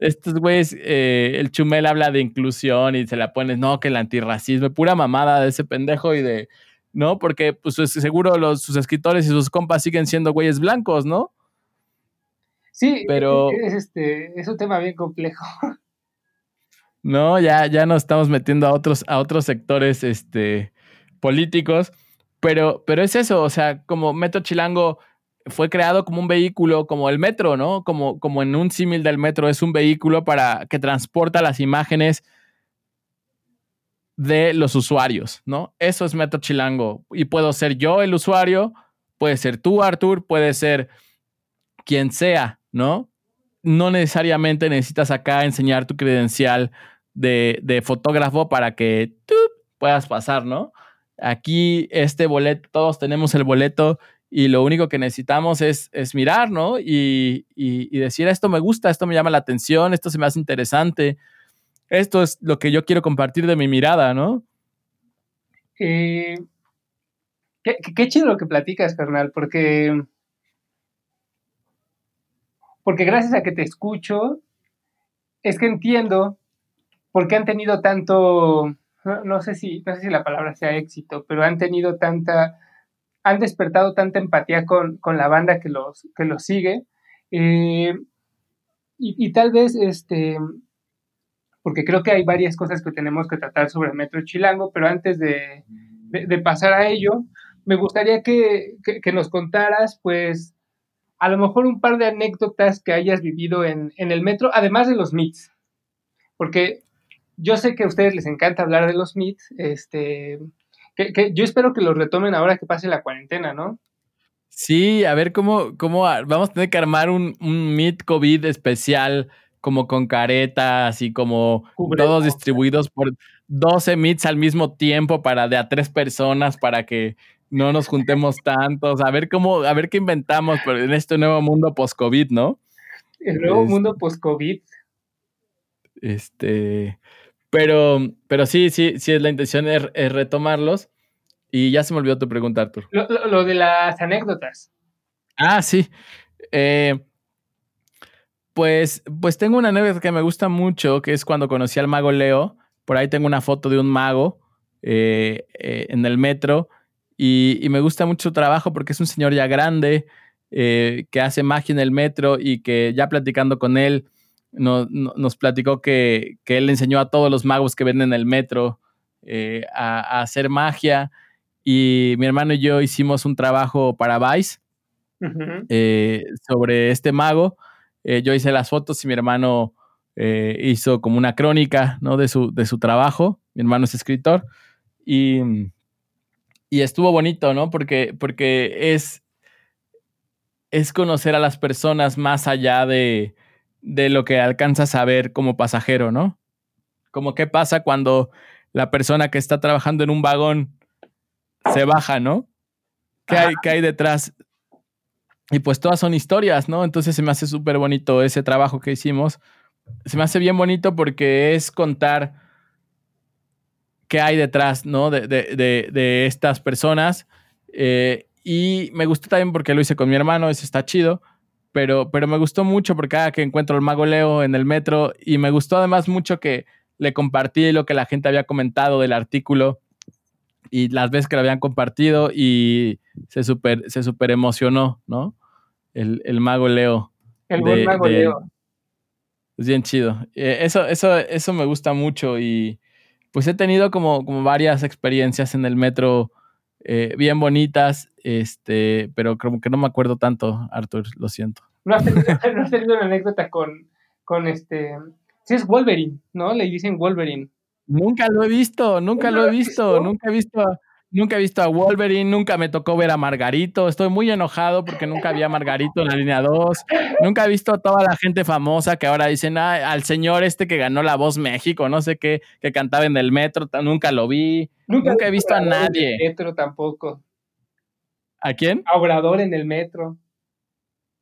estos güeyes, eh, el Chumel habla de inclusión y se la pones, no, que el antirracismo, pura mamada de ese pendejo y de, ¿no? Porque pues seguro los, sus escritores y sus compas siguen siendo güeyes blancos, ¿no? Sí, pero es, este, es un tema bien complejo. No, ya, ya nos estamos metiendo a otros, a otros sectores este, políticos, pero, pero es eso, o sea, como Metro Chilango fue creado como un vehículo, como el metro, ¿no? Como, como en un símil del metro, es un vehículo para que transporta las imágenes de los usuarios, ¿no? Eso es Metro Chilango. Y puedo ser yo el usuario, puede ser tú, Artur, puede ser quien sea, ¿no? No necesariamente necesitas acá enseñar tu credencial de, de fotógrafo para que ¡tup! puedas pasar, ¿no? Aquí este boleto, todos tenemos el boleto y lo único que necesitamos es, es mirar, ¿no? Y, y, decir, esto me gusta, esto me llama la atención, esto se me hace interesante, esto es lo que yo quiero compartir de mi mirada, ¿no? Eh, qué, qué, chido lo que platicas, carnal, porque, porque gracias a que te escucho, es que entiendo por qué han tenido tanto, no, no, sé si, no sé si la palabra sea éxito, pero han tenido tanta, han despertado tanta empatía con, con la banda que los, que los sigue. Eh, y, tal vez, este, porque creo que hay varias cosas que tenemos que tratar sobre Metro Chilango, pero antes de, de, pasar a ello, me gustaría que, que, que, nos contaras, pues, a lo mejor un par de anécdotas que hayas vivido en, en el metro, además de los meets. Porque yo sé que a ustedes les encanta hablar de los meets, este, que, que, yo espero que los retomen ahora que pase la cuarentena, ¿no? Sí, a ver cómo, cómo vamos a tener que armar un, un meet COVID especial, como con caretas y como Cubre todos distribuidos por 12 meets al mismo tiempo para de a tres personas para que no nos juntemos tantos, a ver cómo, a ver qué inventamos en este nuevo mundo post-COVID, ¿no? El nuevo es, mundo post-COVID. Este, pero, pero sí, sí, sí, la intención es, es retomarlos. Y ya se me olvidó tu pregunta, Artur. Lo, lo, lo de las anécdotas. Ah, sí. Eh, pues, pues tengo una anécdota que me gusta mucho, que es cuando conocí al mago Leo. Por ahí tengo una foto de un mago eh, eh, en el metro. Y, y, me gusta mucho su trabajo porque es un señor ya grande, eh, que hace magia en el metro y que ya platicando con él, no, no, nos platicó que, que, él enseñó a todos los magos que ven en el metro a, a hacer magia y mi hermano y yo hicimos un trabajo para Vice uh -huh. eh, sobre este mago. Eh, yo hice las fotos y mi hermano eh, hizo como una crónica ¿no? de, su, de su trabajo. Mi hermano es escritor. Y, y estuvo bonito, ¿no? Porque, porque es, es conocer a las personas más allá de, de lo que alcanzas a ver como pasajero, ¿no? Como qué pasa cuando la persona que está trabajando en un vagón se baja, ¿no? ¿Qué hay, ¿Qué hay detrás? Y pues todas son historias, ¿no? Entonces se me hace súper bonito ese trabajo que hicimos. Se me hace bien bonito porque es contar qué hay detrás, ¿no? De, de, de, de estas personas. Eh, y me gustó también porque lo hice con mi hermano, eso está chido. Pero, pero me gustó mucho porque cada que encuentro al mago Leo en el metro y me gustó además mucho que le compartí lo que la gente había comentado del artículo y las veces que lo habían compartido y se super, se super emocionó, ¿no? El, el mago Leo. El buen de, mago de, Leo. Es bien chido. Eh, eso, eso, eso me gusta mucho y pues he tenido como, como varias experiencias en el metro eh, bien bonitas, este, pero como que no me acuerdo tanto, Arthur, lo siento. ¿No has tenido, no has tenido una anécdota con, con este... Sí, es Wolverine, ¿no? Le dicen Wolverine. Nunca lo he visto, nunca lo he visto, nunca he visto, nunca he visto a Wolverine, nunca me tocó ver a Margarito. Estoy muy enojado porque nunca había Margarito en la línea 2. Nunca he visto a toda la gente famosa que ahora dicen ah, al señor este que ganó la voz México, no sé qué, que cantaba en el metro, nunca lo vi. Nunca, nunca he visto a nadie. En el metro tampoco. ¿A quién? A Obrador en el metro.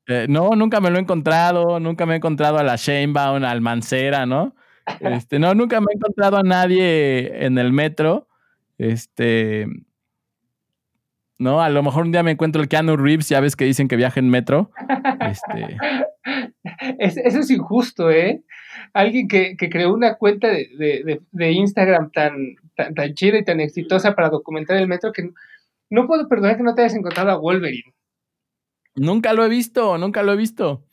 Eh, no, nunca me lo he encontrado, nunca me he encontrado a la Sheinbaum, al Mancera, ¿no? Este, no, nunca me he encontrado a nadie en el metro. Este. No, a lo mejor un día me encuentro el Keanu Reeves, ya ves que dicen que viaja en metro. Este... es, eso es injusto, ¿eh? Alguien que, que creó una cuenta de, de, de Instagram tan, tan, tan, chida y tan exitosa para documentar el metro que no puedo perdonar que no te hayas encontrado a Wolverine. Nunca lo he visto, nunca lo he visto.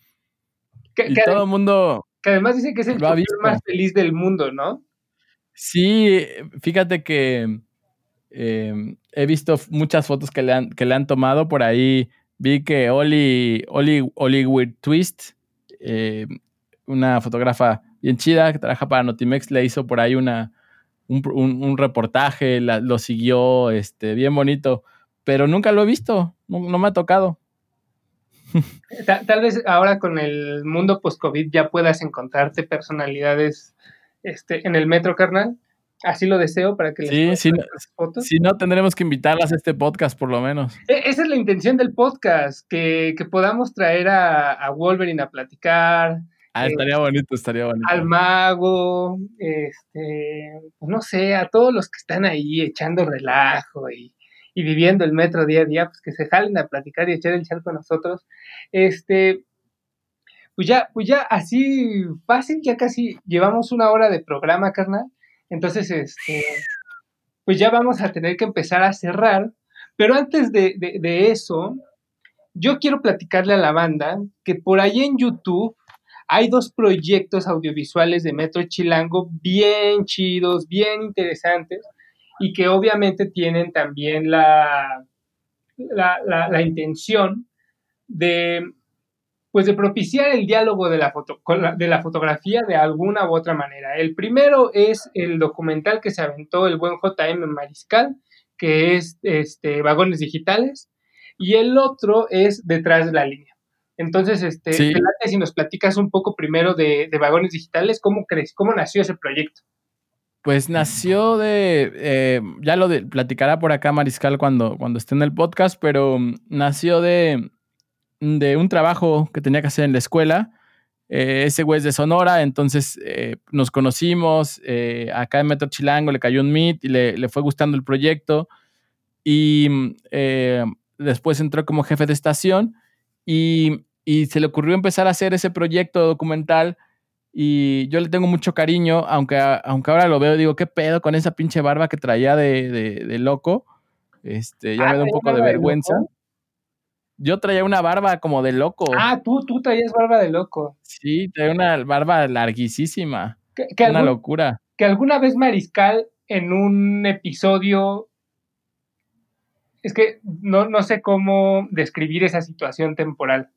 Que, y que todo el mundo que además dice que es el más feliz del mundo, ¿no? Sí, fíjate que eh, he visto muchas fotos que le, han, que le han tomado por ahí. Vi que Oli, Oli, Oli Weird Twist, eh, una fotógrafa bien chida que trabaja para Notimex, le hizo por ahí una, un, reportaje, lo siguió, este, bien bonito, pero nunca lo he visto, no, no me ha tocado. Tal, tal, vez ahora con el mundo post-COVID ya puedas encontrarte personalidades este, en el metro, carnal. Así lo deseo para que les Sí, ver no- fotos. Si no, tendremos que invitarlas a este podcast por lo menos. E- Esa es la intención del podcast, que, que podamos traer a, a Wolverine a platicar, Ah, Eh, estaría bonito, estaría bonito. al mago, este, pues no sé, a todos los que están ahí echando relajo y, y viviendo el metro día a día, pues que se jalen a platicar y echar el chal con nosotros. Este, pues ya, pues ya así fácil, ya casi llevamos una hora de programa, carnal. Entonces, este, pues ya vamos a tener que empezar a cerrar. Pero antes de, de- eso, yo quiero platicarle a la banda que por ahí en YouTube hay dos proyectos audiovisuales de Metro Chilango bien chidos, bien interesantes, y que obviamente tienen también la, la- la intención de, pues de propiciar el diálogo de la, foto, con la- de la fotografía de alguna u otra manera. El primero es el documental que se aventó el buen JM Mariscal, que es este, Vagones Digitales, y el otro es Detrás de la Línea. Entonces, este, Sí. te si nos platicas un poco primero de, de Vagones Digitales, ¿cómo crees? ¿Cómo nació ese proyecto? Pues nació de, eh, ya lo de- platicará por acá Mariscal cuando, cuando esté en el podcast, pero mm, nació de, de un trabajo que tenía que hacer en la escuela. Eh, ese güey es de Sonora, entonces eh, nos conocimos, eh, acá en Metro Chilango le cayó un meet y le, le fue gustando el proyecto y eh, después entró como jefe de estación y, y se le ocurrió empezar a hacer ese proyecto documental y yo le tengo mucho cariño, aunque, aunque ahora lo veo y digo, ¿qué pedo con esa pinche barba que traía de, de- de loco? Este, ya Ah, me da un ¿traía poco de vergüenza. loco? Yo traía una barba como de loco. Ah, tú, tú traías barba de loco. Sí, traía una barba larguísima. Que, que Una algún- locura. que alguna vez Mariscal en un episodio, es que no, no sé cómo describir esa situación temporal.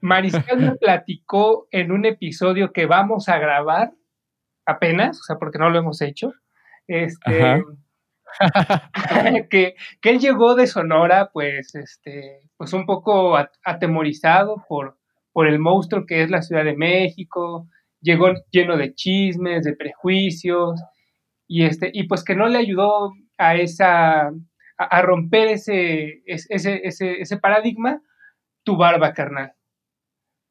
Mariscal me platicó en un episodio que vamos a grabar apenas, o sea, porque no lo hemos hecho, este, Ajá. que, que él llegó de Sonora, pues, este, pues un poco at- atemorizado por, por el monstruo que es la Ciudad de México, llegó lleno de chismes, de prejuicios, y este, y pues que no le ayudó a esa, a, a romper ese, es- ese, ese, ese paradigma, tu barba, carnal.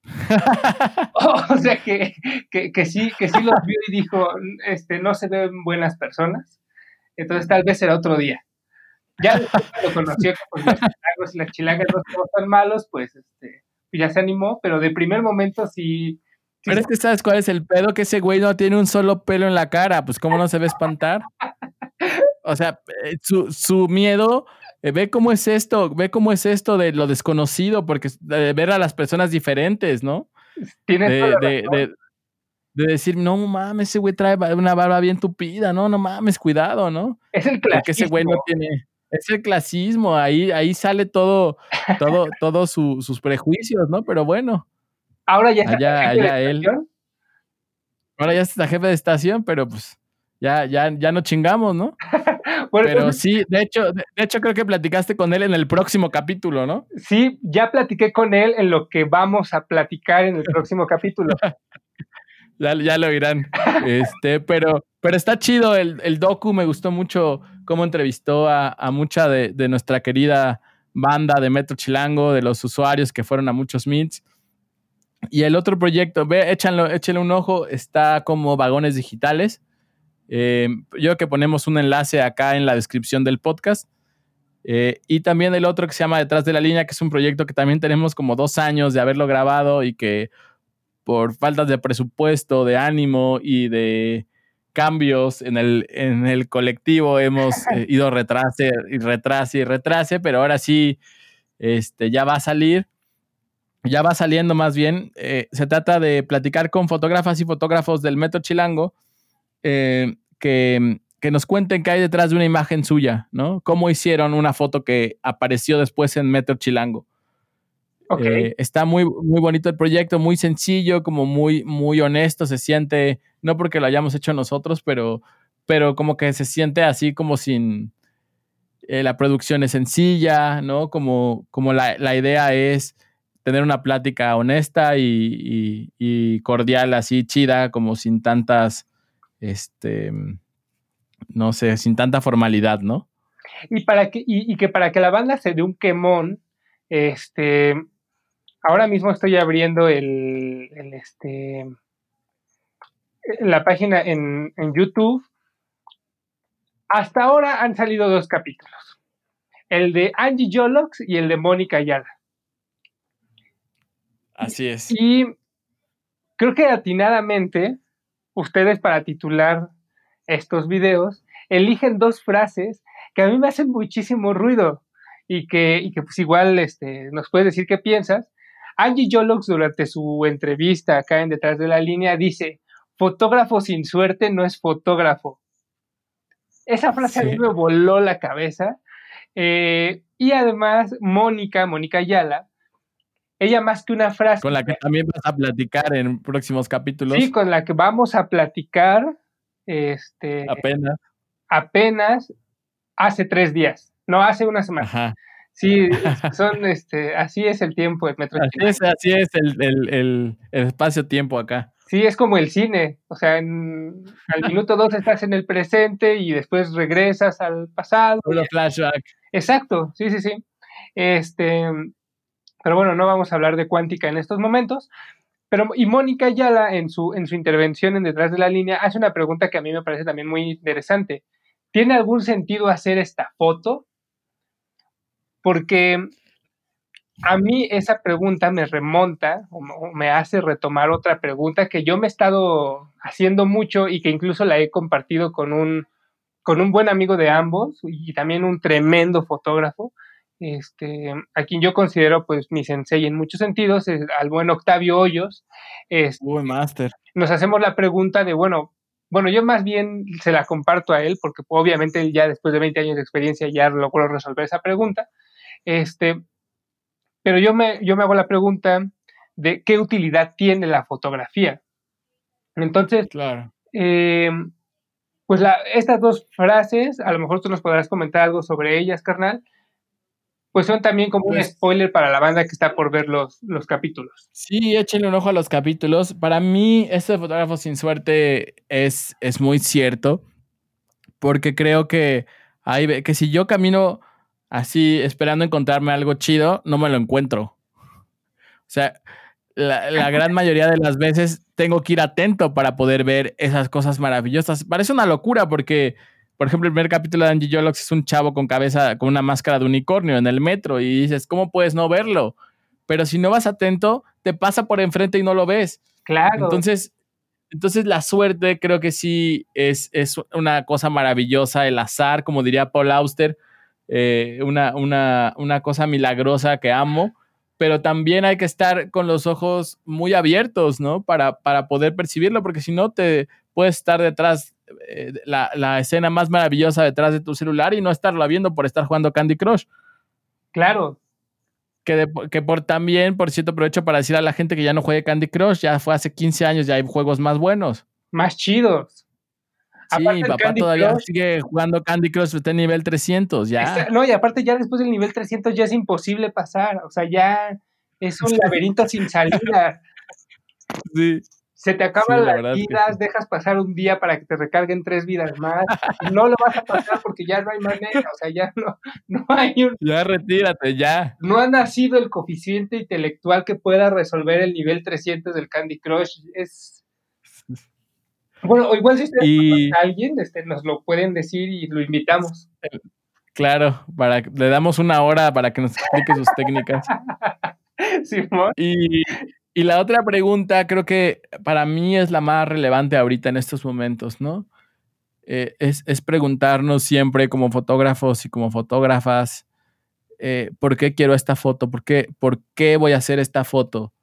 o sea que, que, que sí, que sí los vio y dijo, este, no se ven buenas personas. Entonces tal vez será otro día. Ya lo conoció, pues los chilangos y las chilangas no somos tan malos, pues este, ya se animó, pero de primer momento sí. sí Pero es que sabes cuál es el pedo, que ese güey no tiene un solo pelo en la cara, pues cómo no se ve espantar. O sea, eh, su, su miedo, eh, ve cómo es esto, ve cómo es esto de lo desconocido, porque de ver a las personas diferentes, ¿no? tienes De, toda la de- razón. de- de decir, no mames, ese güey trae una barba bien tupida, no, no mames, cuidado, ¿no? es el Porque ese güey no clasismo. tiene. Es el clasismo, ahí, ahí sale todo, todo, todos su- sus prejuicios, ¿no? Pero bueno, Ahora ya está allá- jefe de allá él. estación. ahora ya está jefe de estación, pero pues ya, ya, ya no chingamos, ¿no? Bueno, Pero sí, de hecho, de, de hecho creo que platicaste con él en el próximo capítulo, ¿no? sí, ya platiqué con él en lo que vamos a platicar en el próximo capítulo. Ya, ya lo oirán. Este, pero, pero está chido el, el docu, me gustó mucho cómo entrevistó a, a mucha de, de nuestra querida banda de Metro Chilango, de los usuarios que fueron a muchos meets. Y el otro proyecto, ve, échanlo, échenle un ojo, está como vagones digitales. Eh, yo creo que ponemos un enlace acá en la descripción del podcast. Eh, y también el otro que se llama Detrás de la Línea, que es un proyecto que también tenemos como dos años de haberlo grabado y que por faltas de presupuesto, de ánimo y de cambios en el, en el colectivo hemos eh, ido retrase y retrase y retrase, pero ahora sí este, ya va a salir, ya va saliendo más bien. Eh, se trata de platicar con fotógrafas y fotógrafos del Metro Chilango eh, que, que nos cuenten qué hay detrás de una imagen suya, ¿no? Cómo hicieron una foto que apareció después en Metro Chilango. Eh, está muy, muy bonito el proyecto, muy sencillo, como muy, muy honesto, se siente, no porque lo hayamos hecho nosotros, pero, pero como que se siente así como sin, eh, la producción es sencilla, ¿no? Como, como la, la idea es tener una plática honesta y, y- y cordial, así chida, como sin tantas, este, no sé, sin tanta formalidad, ¿no? Y, para que, y, y que para que la banda se dé un quemón, este, ahora mismo estoy abriendo el, el, este, la página en, en YouTube. Hasta ahora han salido dos capítulos. El de Angie Jolox y el de Mónica Ayala. Así es. Y creo que atinadamente, ustedes para titular estos videos, eligen dos frases que a mí me hacen muchísimo ruido y que, y que pues igual este, nos puedes decir qué piensas. Angie Jolox durante su entrevista acá en Detrás de la Línea dice, fotógrafo sin suerte no es fotógrafo. Esa frase a mí me voló la cabeza. Eh, y además, Mónica, Mónica Ayala, ella más que una frase... Con la que también vas a platicar en próximos capítulos. Sí, con la que vamos a platicar este, Apenas. apenas hace tres días, no hace una semana. Ajá. Sí, son, este, así es el tiempo de Metro Así es, así es el, el- el- el espacio-tiempo acá. Sí, es como el cine, o sea, en- al minuto dos estás en el presente y después regresas al pasado. Puro flashback. Exacto, sí, sí, sí. Este, pero bueno, no vamos a hablar de cuántica en estos momentos. Pero, y Mónica Ayala, en su, en su intervención en Detrás de la Línea, hace una pregunta que a mí me parece también muy interesante. ¿Tiene algún sentido hacer esta foto? Porque a mí esa pregunta me remonta o me- hace retomar otra pregunta que yo me he estado haciendo mucho y que incluso la he compartido con un, con un buen amigo de ambos y también un tremendo fotógrafo, este, a quien yo considero pues mi sensei en muchos sentidos, es al buen Octavio Hoyos. Este, Uy, master. nos hacemos la pregunta de, bueno, bueno, yo más bien se la comparto a él porque obviamente ya después de 20 años de experiencia ya logró resolver esa pregunta. Este, pero yo me, yo me hago la pregunta de qué utilidad tiene la fotografía. Entonces, Claro. eh, pues la- estas dos frases, a lo mejor tú nos podrás comentar algo sobre ellas, carnal, pues son también como un Pues- spoiler para la banda que está por ver los, los capítulos. Sí, échenle un ojo a los capítulos. Para mí, este de fotógrafo sin suerte es, es muy cierto, porque creo que, hay, que si yo camino así esperando encontrarme algo chido, no me lo encuentro. O sea, la, la gran mayoría de las veces tengo que ir atento para poder ver esas cosas maravillosas. Parece una locura porque, por ejemplo, el primer capítulo de Angie Jolox es un chavo con cabeza, con una máscara de unicornio en el metro y dices, ¿cómo puedes no verlo? Pero si no vas atento, te pasa por enfrente y no lo ves. Claro. Entonces, entonces la suerte creo que sí es, es una cosa maravillosa, el azar, como diría Paul Auster, eh, una, una, una cosa milagrosa que amo, pero también hay que estar con los ojos muy abiertos, ¿no? Para, para poder percibirlo, porque si no te puedes estar detrás, eh, la, la escena más maravillosa detrás de tu celular y no estarla viendo por estar jugando Candy Crush. claro. Que, de- que por también, por cierto, aprovecho para decir a la gente que ya no juegue Candy Crush, ya fue hace 15 años, ya hay juegos más buenos. Más chidos. Sí, Aparte mi papá Candy todavía Crush- sigue jugando Candy Crush, está en nivel 300, ya. Está- no, y aparte ya después del nivel 300 ya es imposible pasar. O sea, ya es un laberinto sin salida. Sí. Se te acaban Sí, la las vidas, dejas pasar un día para que te recarguen tres vidas más. no lo vas a pasar porque ya no hay manera. O sea, ya no, no hay un, Ya retírate, ya. no ha nacido el coeficiente intelectual que pueda resolver el nivel 300 del Candy Crush. Es. Bueno, o igual si ustedes Y a alguien, este, nos lo pueden decir y lo invitamos. claro, para, le damos una hora para que nos explique sus técnicas. Simón. Y, y la otra pregunta, creo que para mí es la más relevante ahorita en estos momentos, ¿no? Eh, es, es preguntarnos siempre como fotógrafos y como fotógrafas, eh, ¿por qué quiero esta foto? ¿Por qué, ¿Por qué voy a hacer esta foto?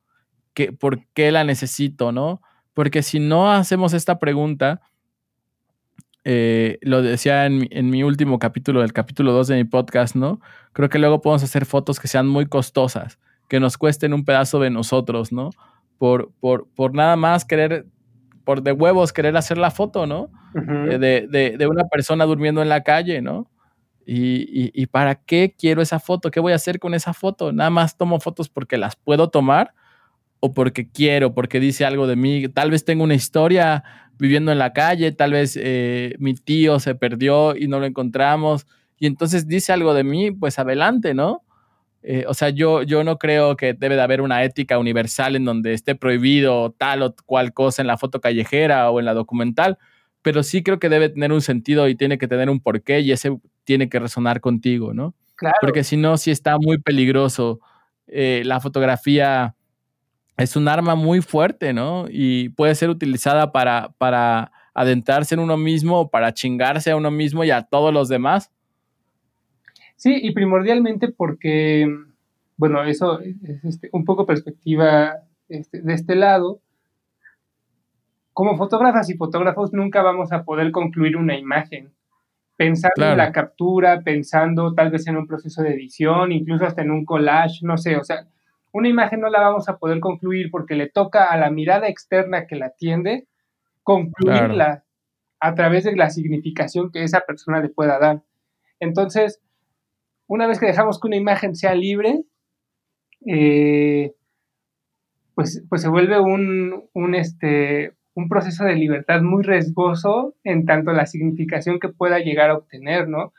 ¿Qué, ¿Por qué la necesito, no? Porque si no hacemos esta pregunta, eh, lo decía en mi, en mi último capítulo, el capítulo 2 de mi podcast, ¿no? Creo que luego podemos hacer fotos que sean muy costosas, que nos cuesten un pedazo de nosotros, ¿no? Por, por, por nada más querer, por de huevos querer hacer la foto, ¿no? Eh, de, de- de una persona durmiendo en la calle, ¿no? ¿Y, y, para qué quiero esa foto? ¿Qué voy a hacer con esa foto? Nada más tomo fotos porque las puedo tomar o porque quiero, porque dice algo de mí. Tal vez tengo una historia viviendo en la calle, tal vez eh, mi tío se perdió y no lo encontramos y entonces dice algo de mí, pues adelante, ¿no? Eh, o sea, yo, yo no creo que debe de haber una ética universal en donde esté prohibido tal o cual cosa en la foto callejera o en la documental, pero sí creo que debe tener un sentido y tiene que tener un porqué y ese tiene que resonar contigo, ¿no? Claro. Porque si no, sí está muy peligroso. Eh, la fotografía es un arma muy fuerte, ¿no? Y puede ser utilizada para, para adentrarse en uno mismo, o para chingarse a uno mismo y a todos los demás. Sí, y primordialmente porque, bueno, eso es este, un poco perspectiva este, de este lado. Como fotógrafas y fotógrafos nunca vamos a poder concluir una imagen. Pensando en la captura, pensando tal vez en un proceso de edición, incluso hasta en un collage, no sé, o sea, una imagen no la vamos a poder concluir porque le toca a la mirada externa que la atiende concluirla a través de la significación que esa persona le pueda dar. Entonces, una vez que dejamos que una imagen sea libre, eh, pues, pues se vuelve un, un, este, un proceso de libertad muy riesgoso en tanto la significación que pueda llegar a obtener, ¿no?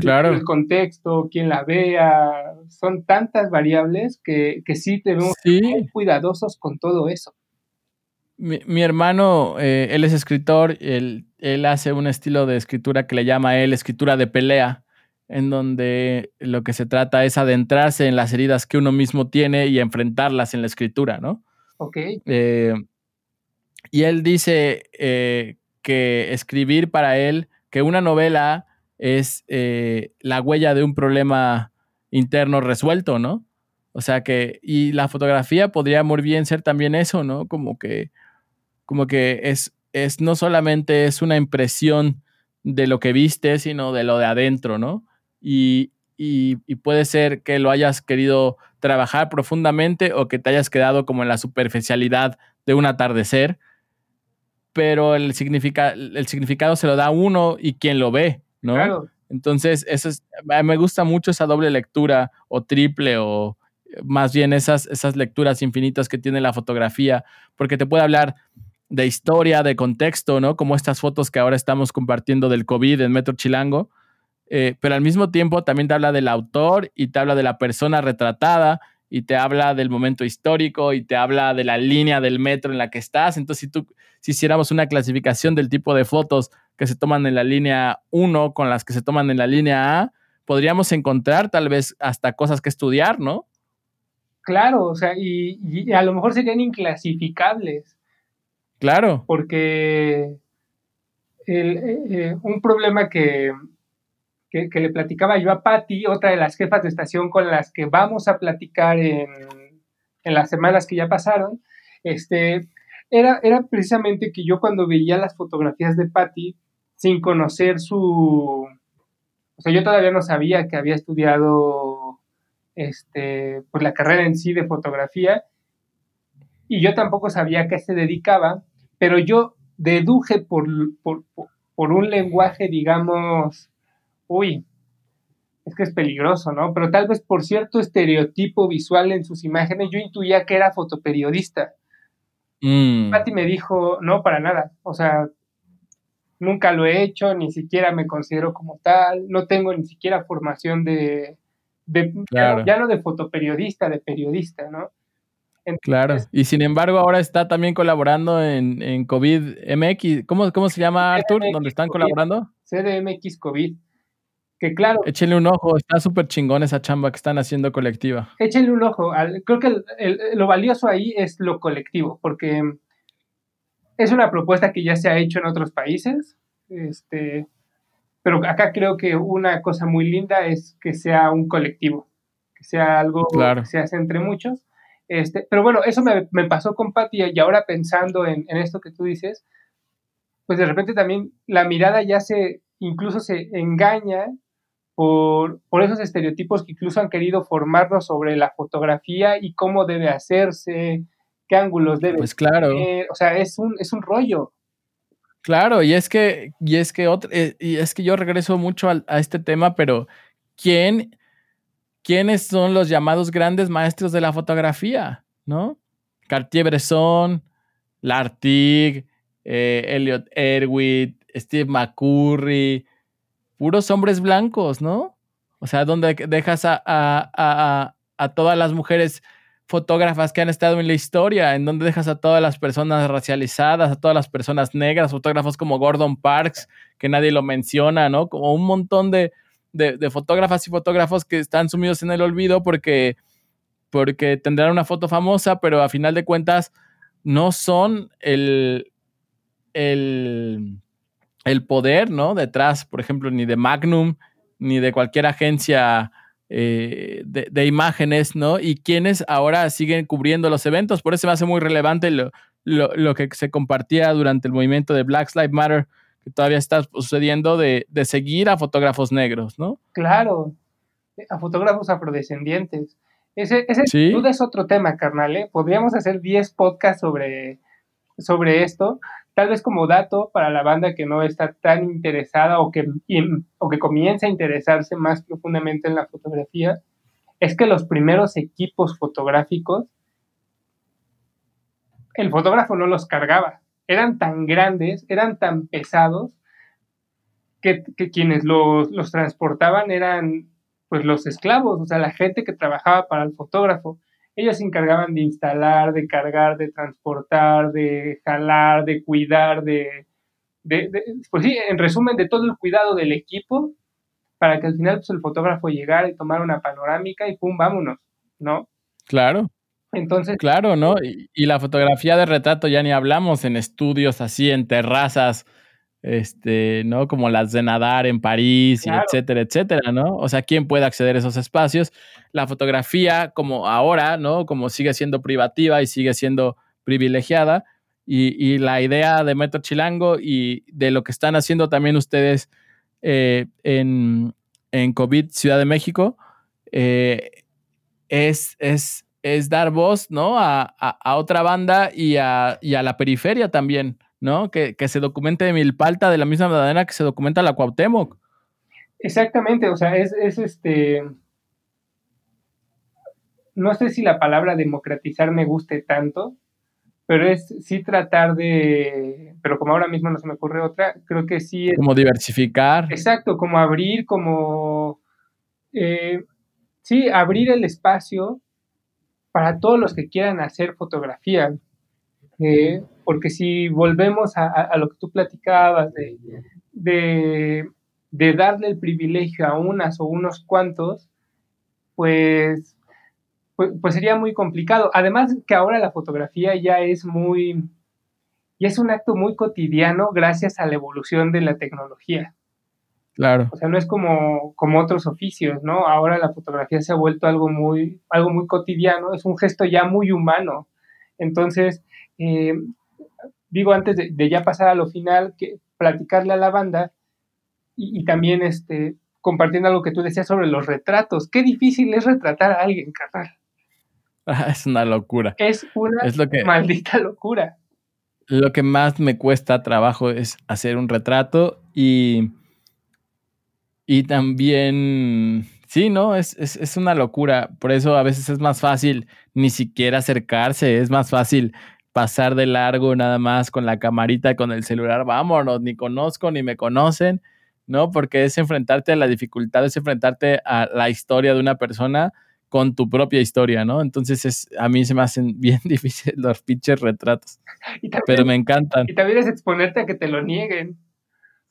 Claro. el contexto, quién la vea, son tantas variables que, que sí debemos ser muy cuidadosos con todo eso. Mi, hermano, eh, él es escritor, él, él, hace un estilo de escritura que le llama él escritura de pelea, en donde lo que se trata es adentrarse en las heridas que uno mismo tiene y enfrentarlas en la escritura, ¿no? Ok. Eh, y él dice eh, que escribir para él, que una novela es eh, la huella de un problema interno resuelto, ¿no? O sea que, y la fotografía podría muy bien ser también eso, ¿no? Como que, como que es, es no solamente es una impresión de lo que viste, sino de lo de adentro, ¿no? Y, y, y, puede ser que lo hayas querido trabajar profundamente o que te hayas quedado como en la superficialidad de un atardecer, pero el, significa, el significado se lo da uno y quien lo ve, ¿no? Entonces, eso es, me gusta mucho esa doble lectura o triple o más bien esas, esas lecturas infinitas que tiene la fotografía, porque te puede hablar de historia, de contexto, ¿no? Como estas fotos que ahora estamos compartiendo del COVID en Metro Chilango, eh, pero al mismo tiempo también te habla del autor y te habla de la persona retratada y te habla del momento histórico y te habla de la línea del metro en la que estás. Entonces, si tú si hiciéramos una clasificación del tipo de fotos que se toman en la línea 1 con las que se toman en la línea A, podríamos encontrar tal vez hasta cosas que estudiar, ¿no? Claro, o sea, y, a lo mejor serían inclasificables. Claro. Porque eh, eh, un problema que, que, le platicaba yo a Patti, otra de las jefas de estación con las que vamos a platicar en, en las semanas que ya pasaron, este, era, era precisamente que yo cuando veía las fotografías de Patty, sin conocer su... O sea, yo todavía no sabía que había estudiado este, pues la carrera en sí de fotografía y yo tampoco sabía a qué se dedicaba, pero yo deduje por, por, por un lenguaje, digamos, uy, es que es peligroso, ¿no? Pero tal vez por cierto estereotipo visual en sus imágenes, yo intuía que era fotoperiodista. Mm. Patti me dijo, no, para nada. O sea, nunca lo he hecho, ni siquiera me considero como tal, no tengo ni siquiera formación de, ya, no de fotoperiodista, de periodista, ¿no? claro, y sin embargo ahora está también colaborando en, en COVID MX. ¿Cómo, ¿Cómo se llama, Arthur? ¿Dónde están colaborando? CDMX COVID que claro. Échenle un ojo, está súper chingón esa chamba que están haciendo colectiva. Échenle un ojo. creo que lo valioso ahí es lo colectivo, porque es una propuesta que ya se ha hecho en otros países, este, pero acá creo que una cosa muy linda es que sea un colectivo, que sea algo que se hace entre muchos. Este, pero bueno, eso me, pasó con Patti y ahora pensando en, en esto que tú dices, pues de repente también la mirada ya se, incluso se engaña por, esos estereotipos que incluso han querido formarnos sobre la fotografía y cómo debe hacerse, qué ángulos debe pues claro. O sea, es un, es un rollo. Claro, y es que, y es que otro, eh, y es que yo regreso mucho a, a este tema, pero ¿quién, quiénes son los llamados grandes maestros de la fotografía? ¿No? Cartier-Bresson, Lartigue, eh, Elliot Erwitt, Steve McCurry, puros hombres blancos, ¿no? O sea, donde dejas a, a, a, a todas las mujeres fotógrafas que han estado en la historia, en donde dejas a todas las personas racializadas, a todas las personas negras, fotógrafos como Gordon Parks, que nadie lo menciona, ¿no? Como un montón de, de, de fotógrafas y fotógrafos que están sumidos en el olvido porque, porque tendrán una foto famosa, pero a final de cuentas no son el, el, el poder, ¿no? Detrás, por ejemplo, ni de Magnum, ni de cualquier agencia eh, de, de, imágenes, ¿no? Y quienes ahora siguen cubriendo los eventos. Por eso me hace muy relevante lo, lo, lo, que se compartía durante el movimiento de Black Lives Matter, que todavía está sucediendo, de, de seguir a fotógrafos negros, ¿no? Claro, a fotógrafos afrodescendientes. Ese, ese ¿Sí? duda es otro tema, carnal. ¿eh? Podríamos hacer 10 podcasts sobre, sobre esto. Tal vez como dato para la banda que no está tan interesada o que, o que comienza a interesarse más profundamente en la fotografía, es que los primeros equipos fotográficos, el fotógrafo no los cargaba. Eran tan grandes, eran tan pesados, que, que quienes los, los transportaban eran pues los esclavos, o sea, la gente que trabajaba para el fotógrafo. Ellos se encargaban de instalar, de cargar, de transportar, de jalar, de cuidar, de, de, de, pues sí, en resumen, de todo el cuidado del equipo para que al final pues, el fotógrafo llegara y tomara una panorámica y pum, vámonos, ¿no? Claro. Entonces. Claro, ¿no? Y, y la fotografía de retrato ya ni hablamos en estudios así, en terrazas, este, ¿no? Como las de nadar en París, claro. y etcétera, etcétera, ¿no? O sea, ¿quién puede acceder a esos espacios? La fotografía, como ahora, ¿no? Como sigue siendo privativa y sigue siendo privilegiada. Y, y la idea de Metro Chilango y de lo que están haciendo también ustedes eh, en, en, COVID Ciudad de México eh, es, es, es, dar voz, ¿no? A, a, a otra banda y a, y a la periferia también. ¿No? Que, que, se documente Milpalta de la misma manera que se documenta la Cuauhtémoc. Exactamente, o sea, es, es, este. No sé si la palabra democratizar me guste tanto, pero es sí tratar de. Pero como ahora mismo no se me ocurre otra, creo que sí. Es, como diversificar. Exacto, como abrir, como. Eh, sí, abrir el espacio para todos los que quieran hacer fotografía. Eh, porque si volvemos a, a, lo que tú platicabas de, de, de, darle el privilegio a unas o unos cuantos, pues, pues, pues, sería muy complicado. Además que ahora la fotografía ya es muy, ya es un acto muy cotidiano gracias a la evolución de la tecnología. Claro. O sea, no es como, como otros oficios, ¿no? Ahora la fotografía se ha vuelto algo muy, algo muy cotidiano, es un gesto ya muy humano. Entonces, eh, digo, antes de, de, ya pasar a lo final, que platicarle a la banda y, y, también este, compartiendo algo que tú decías sobre los retratos. Qué difícil es retratar a alguien, carnal. Ah, es una locura. Es una es lo que, maldita locura. Lo que más me cuesta trabajo es hacer un retrato y, y también Sí, no, es, es, es, una locura. Por eso a veces es más fácil ni siquiera acercarse, es más fácil pasar de largo nada más con la camarita, con el celular, vámonos, ni conozco ni me conocen, ¿no? Porque es enfrentarte a la dificultad, es enfrentarte a la historia de una persona con tu propia historia, ¿no? Entonces es, a mí se me hacen bien difíciles los pinches retratos, también, pero me encantan. Y también es exponerte a que te lo nieguen.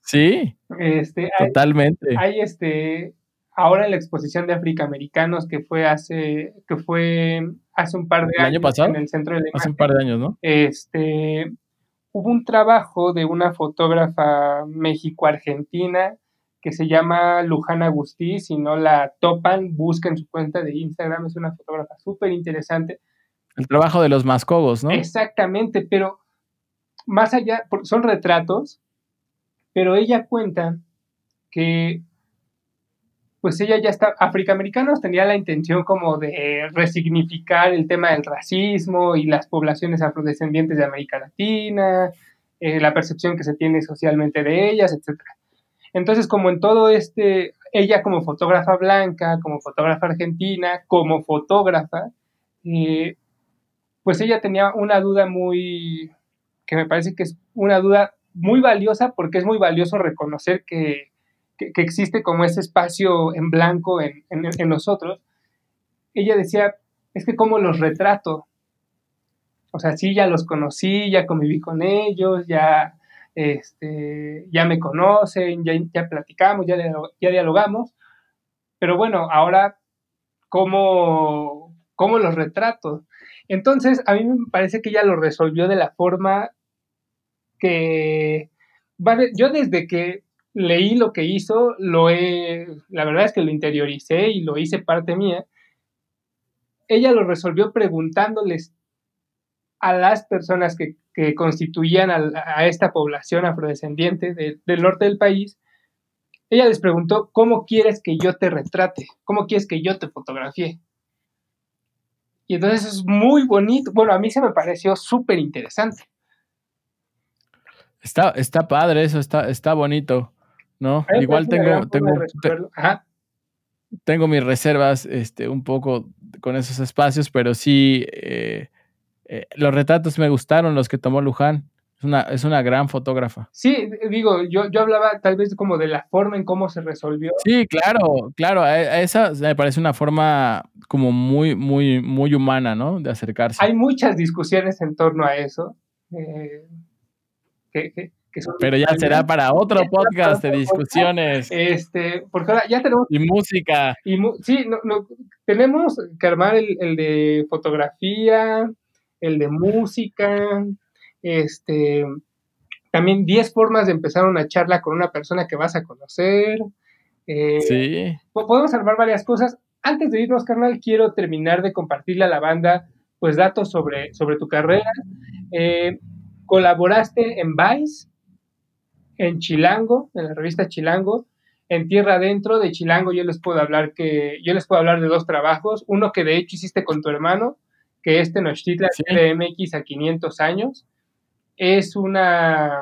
Sí, este, totalmente. Hay este, ahora en la exposición de afroamericanos que fue hace, que fue hace un par de ¿El años año pasado? en el centro de la Hace un par de años, ¿no? Este, hubo un trabajo de una fotógrafa México-Argentina que se llama Lujana Agustí, si no la topan, busquen su cuenta de Instagram, es una fotógrafa súper interesante. El trabajo de los mascogos, ¿no? Exactamente, pero más allá, son retratos, pero ella cuenta que pues ella ya está, afroamericanos tenía la intención como de resignificar el tema del racismo y las poblaciones afrodescendientes de América Latina, eh, la percepción que se tiene socialmente de ellas, etc. Entonces, como en todo este, ella como fotógrafa blanca, como fotógrafa argentina, como fotógrafa, eh, pues ella tenía una duda muy, que me parece que es una duda muy valiosa porque es muy valioso reconocer que, que, existe como ese espacio en blanco en, en, nosotros. Ella decía, es que cómo los retrato. O sea, sí, ya los conocí, ya conviví con ellos, ya, este, ya me conocen, ya, ya platicamos, ya, ya dialogamos, pero bueno, ahora, ¿cómo, ¿cómo los retrato? Entonces, a mí me parece que ella lo resolvió de la forma que, yo desde que leí lo que hizo, lo he, la verdad es que lo interioricé y lo hice parte mía. Ella lo resolvió preguntándoles a las personas que, constituían a, esta población afrodescendiente del norte del país, ella les preguntó, ¿cómo quieres que yo te retrate? ¿Cómo quieres que yo te fotografíe? Y entonces es muy bonito. Bueno, a mí se me pareció súper interesante. Está, está padre eso, está, está bonito, ¿no? Igual tengo, tengo, tengo mis reservas este, un poco con esos espacios, pero sí, eh, eh, los retratos me gustaron, los que tomó Luján. Es una, es una gran fotógrafa. Sí, digo, yo, yo hablaba tal vez como de la forma en cómo se resolvió. Sí, claro, claro, esa me parece una forma como muy, muy, muy humana, ¿no? De acercarse. Hay muchas discusiones en torno a eso. Eh, pero ya será para otro podcast de discusiones. Este, porque ahora ya tenemos. Y música. Y sí, no, tenemos que armar el, de fotografía, el de música, este. También 10 formas de empezar una charla con una persona que vas a conocer. Eh, sí. Podemos armar varias cosas. Antes de irnos, carnal, quiero terminar de compartirle a la banda pues datos sobre, sobre tu carrera. Eh, Colaboraste en Vice, en Chilango, en la revista Chilango, en Tierra Adentro de Chilango yo les puedo hablar que yo les puedo hablar de dos trabajos, uno que de hecho hiciste con tu hermano, que es Tenochtitlan sí. MX a 500 años. Es una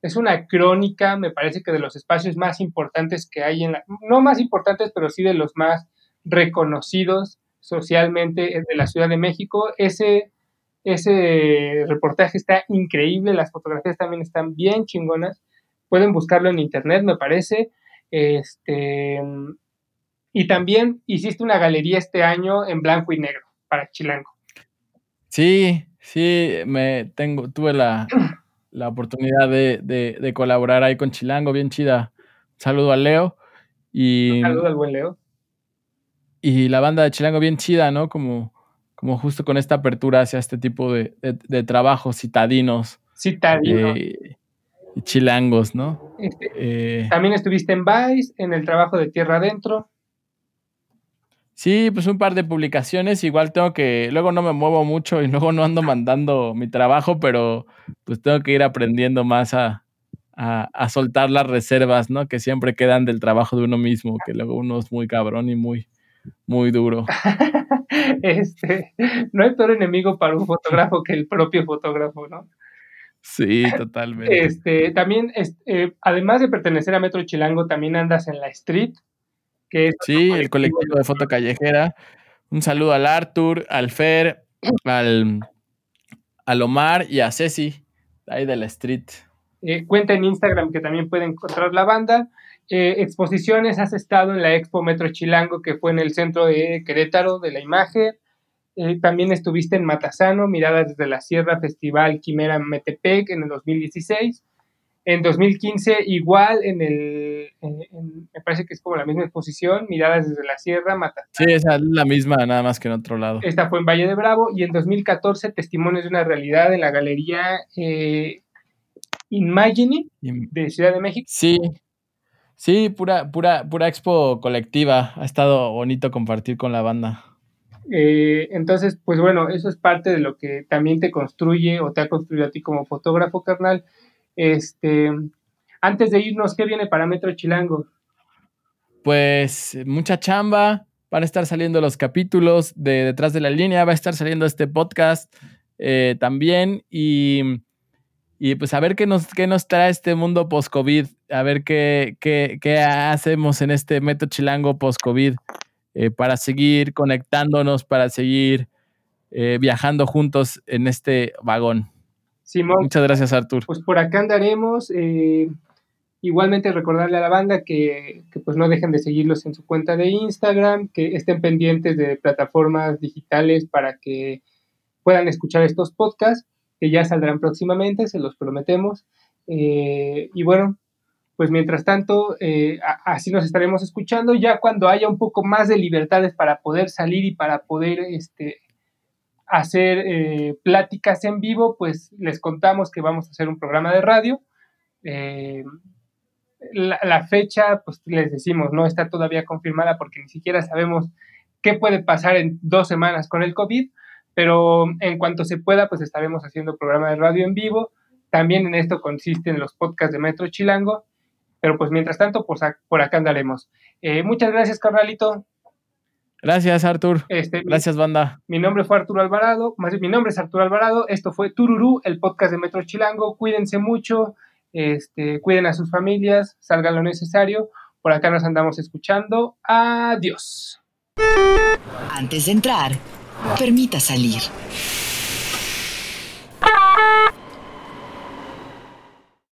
es una crónica, me parece que de los espacios más importantes que hay en la no más importantes, pero sí de los más reconocidos socialmente de la Ciudad de México. Ese ese reportaje está increíble, las fotografías también están bien chingonas. Pueden buscarlo en internet, me parece. Este, y también hiciste una galería este año en blanco y negro para Chilango. Sí, sí, me tengo, tuve la, oportunidad de, colaborar ahí con Chilango, bien chida. saludo a Leo. Y, saludo al buen Leo. Y la banda de Chilango bien chida, ¿no? Como como justo con esta apertura hacia este tipo de, trabajos citadinos. Citadinos. Eh, chilangos, ¿no? Este, eh, también estuviste en Vice, en el trabajo de Tierra Adentro. Sí, pues un par de publicaciones. Igual tengo que. Luego no me muevo mucho y luego no ando mandando mi trabajo, pero pues tengo que ir aprendiendo más a, a soltar las reservas, ¿no? Que siempre quedan del trabajo de uno mismo, que luego uno es muy cabrón y muy, muy duro. este, no hay peor enemigo para un fotógrafo que el propio fotógrafo, ¿no? Sí, totalmente. Este, también, eh, además de pertenecer a Metro Chilango, también andas en la Street, que Sí, el colectivo de foto callejera. Un saludo al Arthur, al Fer, al, al Omar y a Ceci, ahí de la Street. Eh, cuenta en Instagram que también pueden encontrar la banda. Eh, exposiciones, has estado en la Expo Metro Chilango, que fue en el centro de Querétaro de la imagen. Eh, también estuviste en Matazano, Miradas desde la Sierra, Festival Quimera Metepec en el 2016. En 2015, igual en el, me parece que es como la misma exposición, Miradas desde la Sierra, Matazano. Sí, esa es la misma, nada más que en otro lado. Esta fue en Valle de Bravo. Y en 2014, Testimonios de una realidad en la Galería eh, de Ciudad de México. Sí, Sí, pura, pura, pura expo colectiva. Ha estado bonito compartir con la banda. Eh, entonces, pues bueno, eso es parte de lo que también te construye o te ha construido a ti como fotógrafo, carnal. Este, antes de irnos, ¿qué viene para Metro Chilango? Pues mucha chamba. Van a estar saliendo los capítulos de Detrás de la Línea. Va a estar saliendo este podcast eh, también. Y y pues a ver qué nos, qué nos trae este mundo post-COVID, a ver qué, qué, qué, hacemos en este Metro Chilango post-COVID eh, para seguir conectándonos, para seguir eh, viajando juntos en este vagón. Simón. Muchas gracias, Artur. Pues por acá andaremos. Eh, igualmente recordarle a la banda que, que, pues no dejen de seguirlos en su cuenta de Instagram, que estén pendientes de plataformas digitales para que puedan escuchar estos podcasts que ya saldrán próximamente, se los prometemos. Eh, y bueno, pues mientras tanto, eh, así nos estaremos escuchando. Ya cuando haya un poco más de libertades para poder salir y para poder este, hacer eh, pláticas en vivo, pues les contamos que vamos a hacer un programa de radio. La, la, fecha, pues les decimos, no está todavía confirmada porque ni siquiera sabemos qué puede pasar en dos semanas con el COVID, pero en cuanto se pueda, pues estaremos haciendo programa de radio en vivo. También en esto consisten los podcasts de Metro Chilango, pero pues mientras tanto, pues por acá andaremos. Eh, muchas gracias, carnalito. Gracias, Artur. Este, gracias, banda. Mi nombre fue Arturo Alvarado, más bien, mi nombre es Arturo Alvarado. Esto fue Tururú, el podcast de Metro Chilango. Cuídense mucho, este, cuiden a sus familias, salgan lo necesario. Por acá nos andamos escuchando. Adiós. Antes de entrar, permita salir.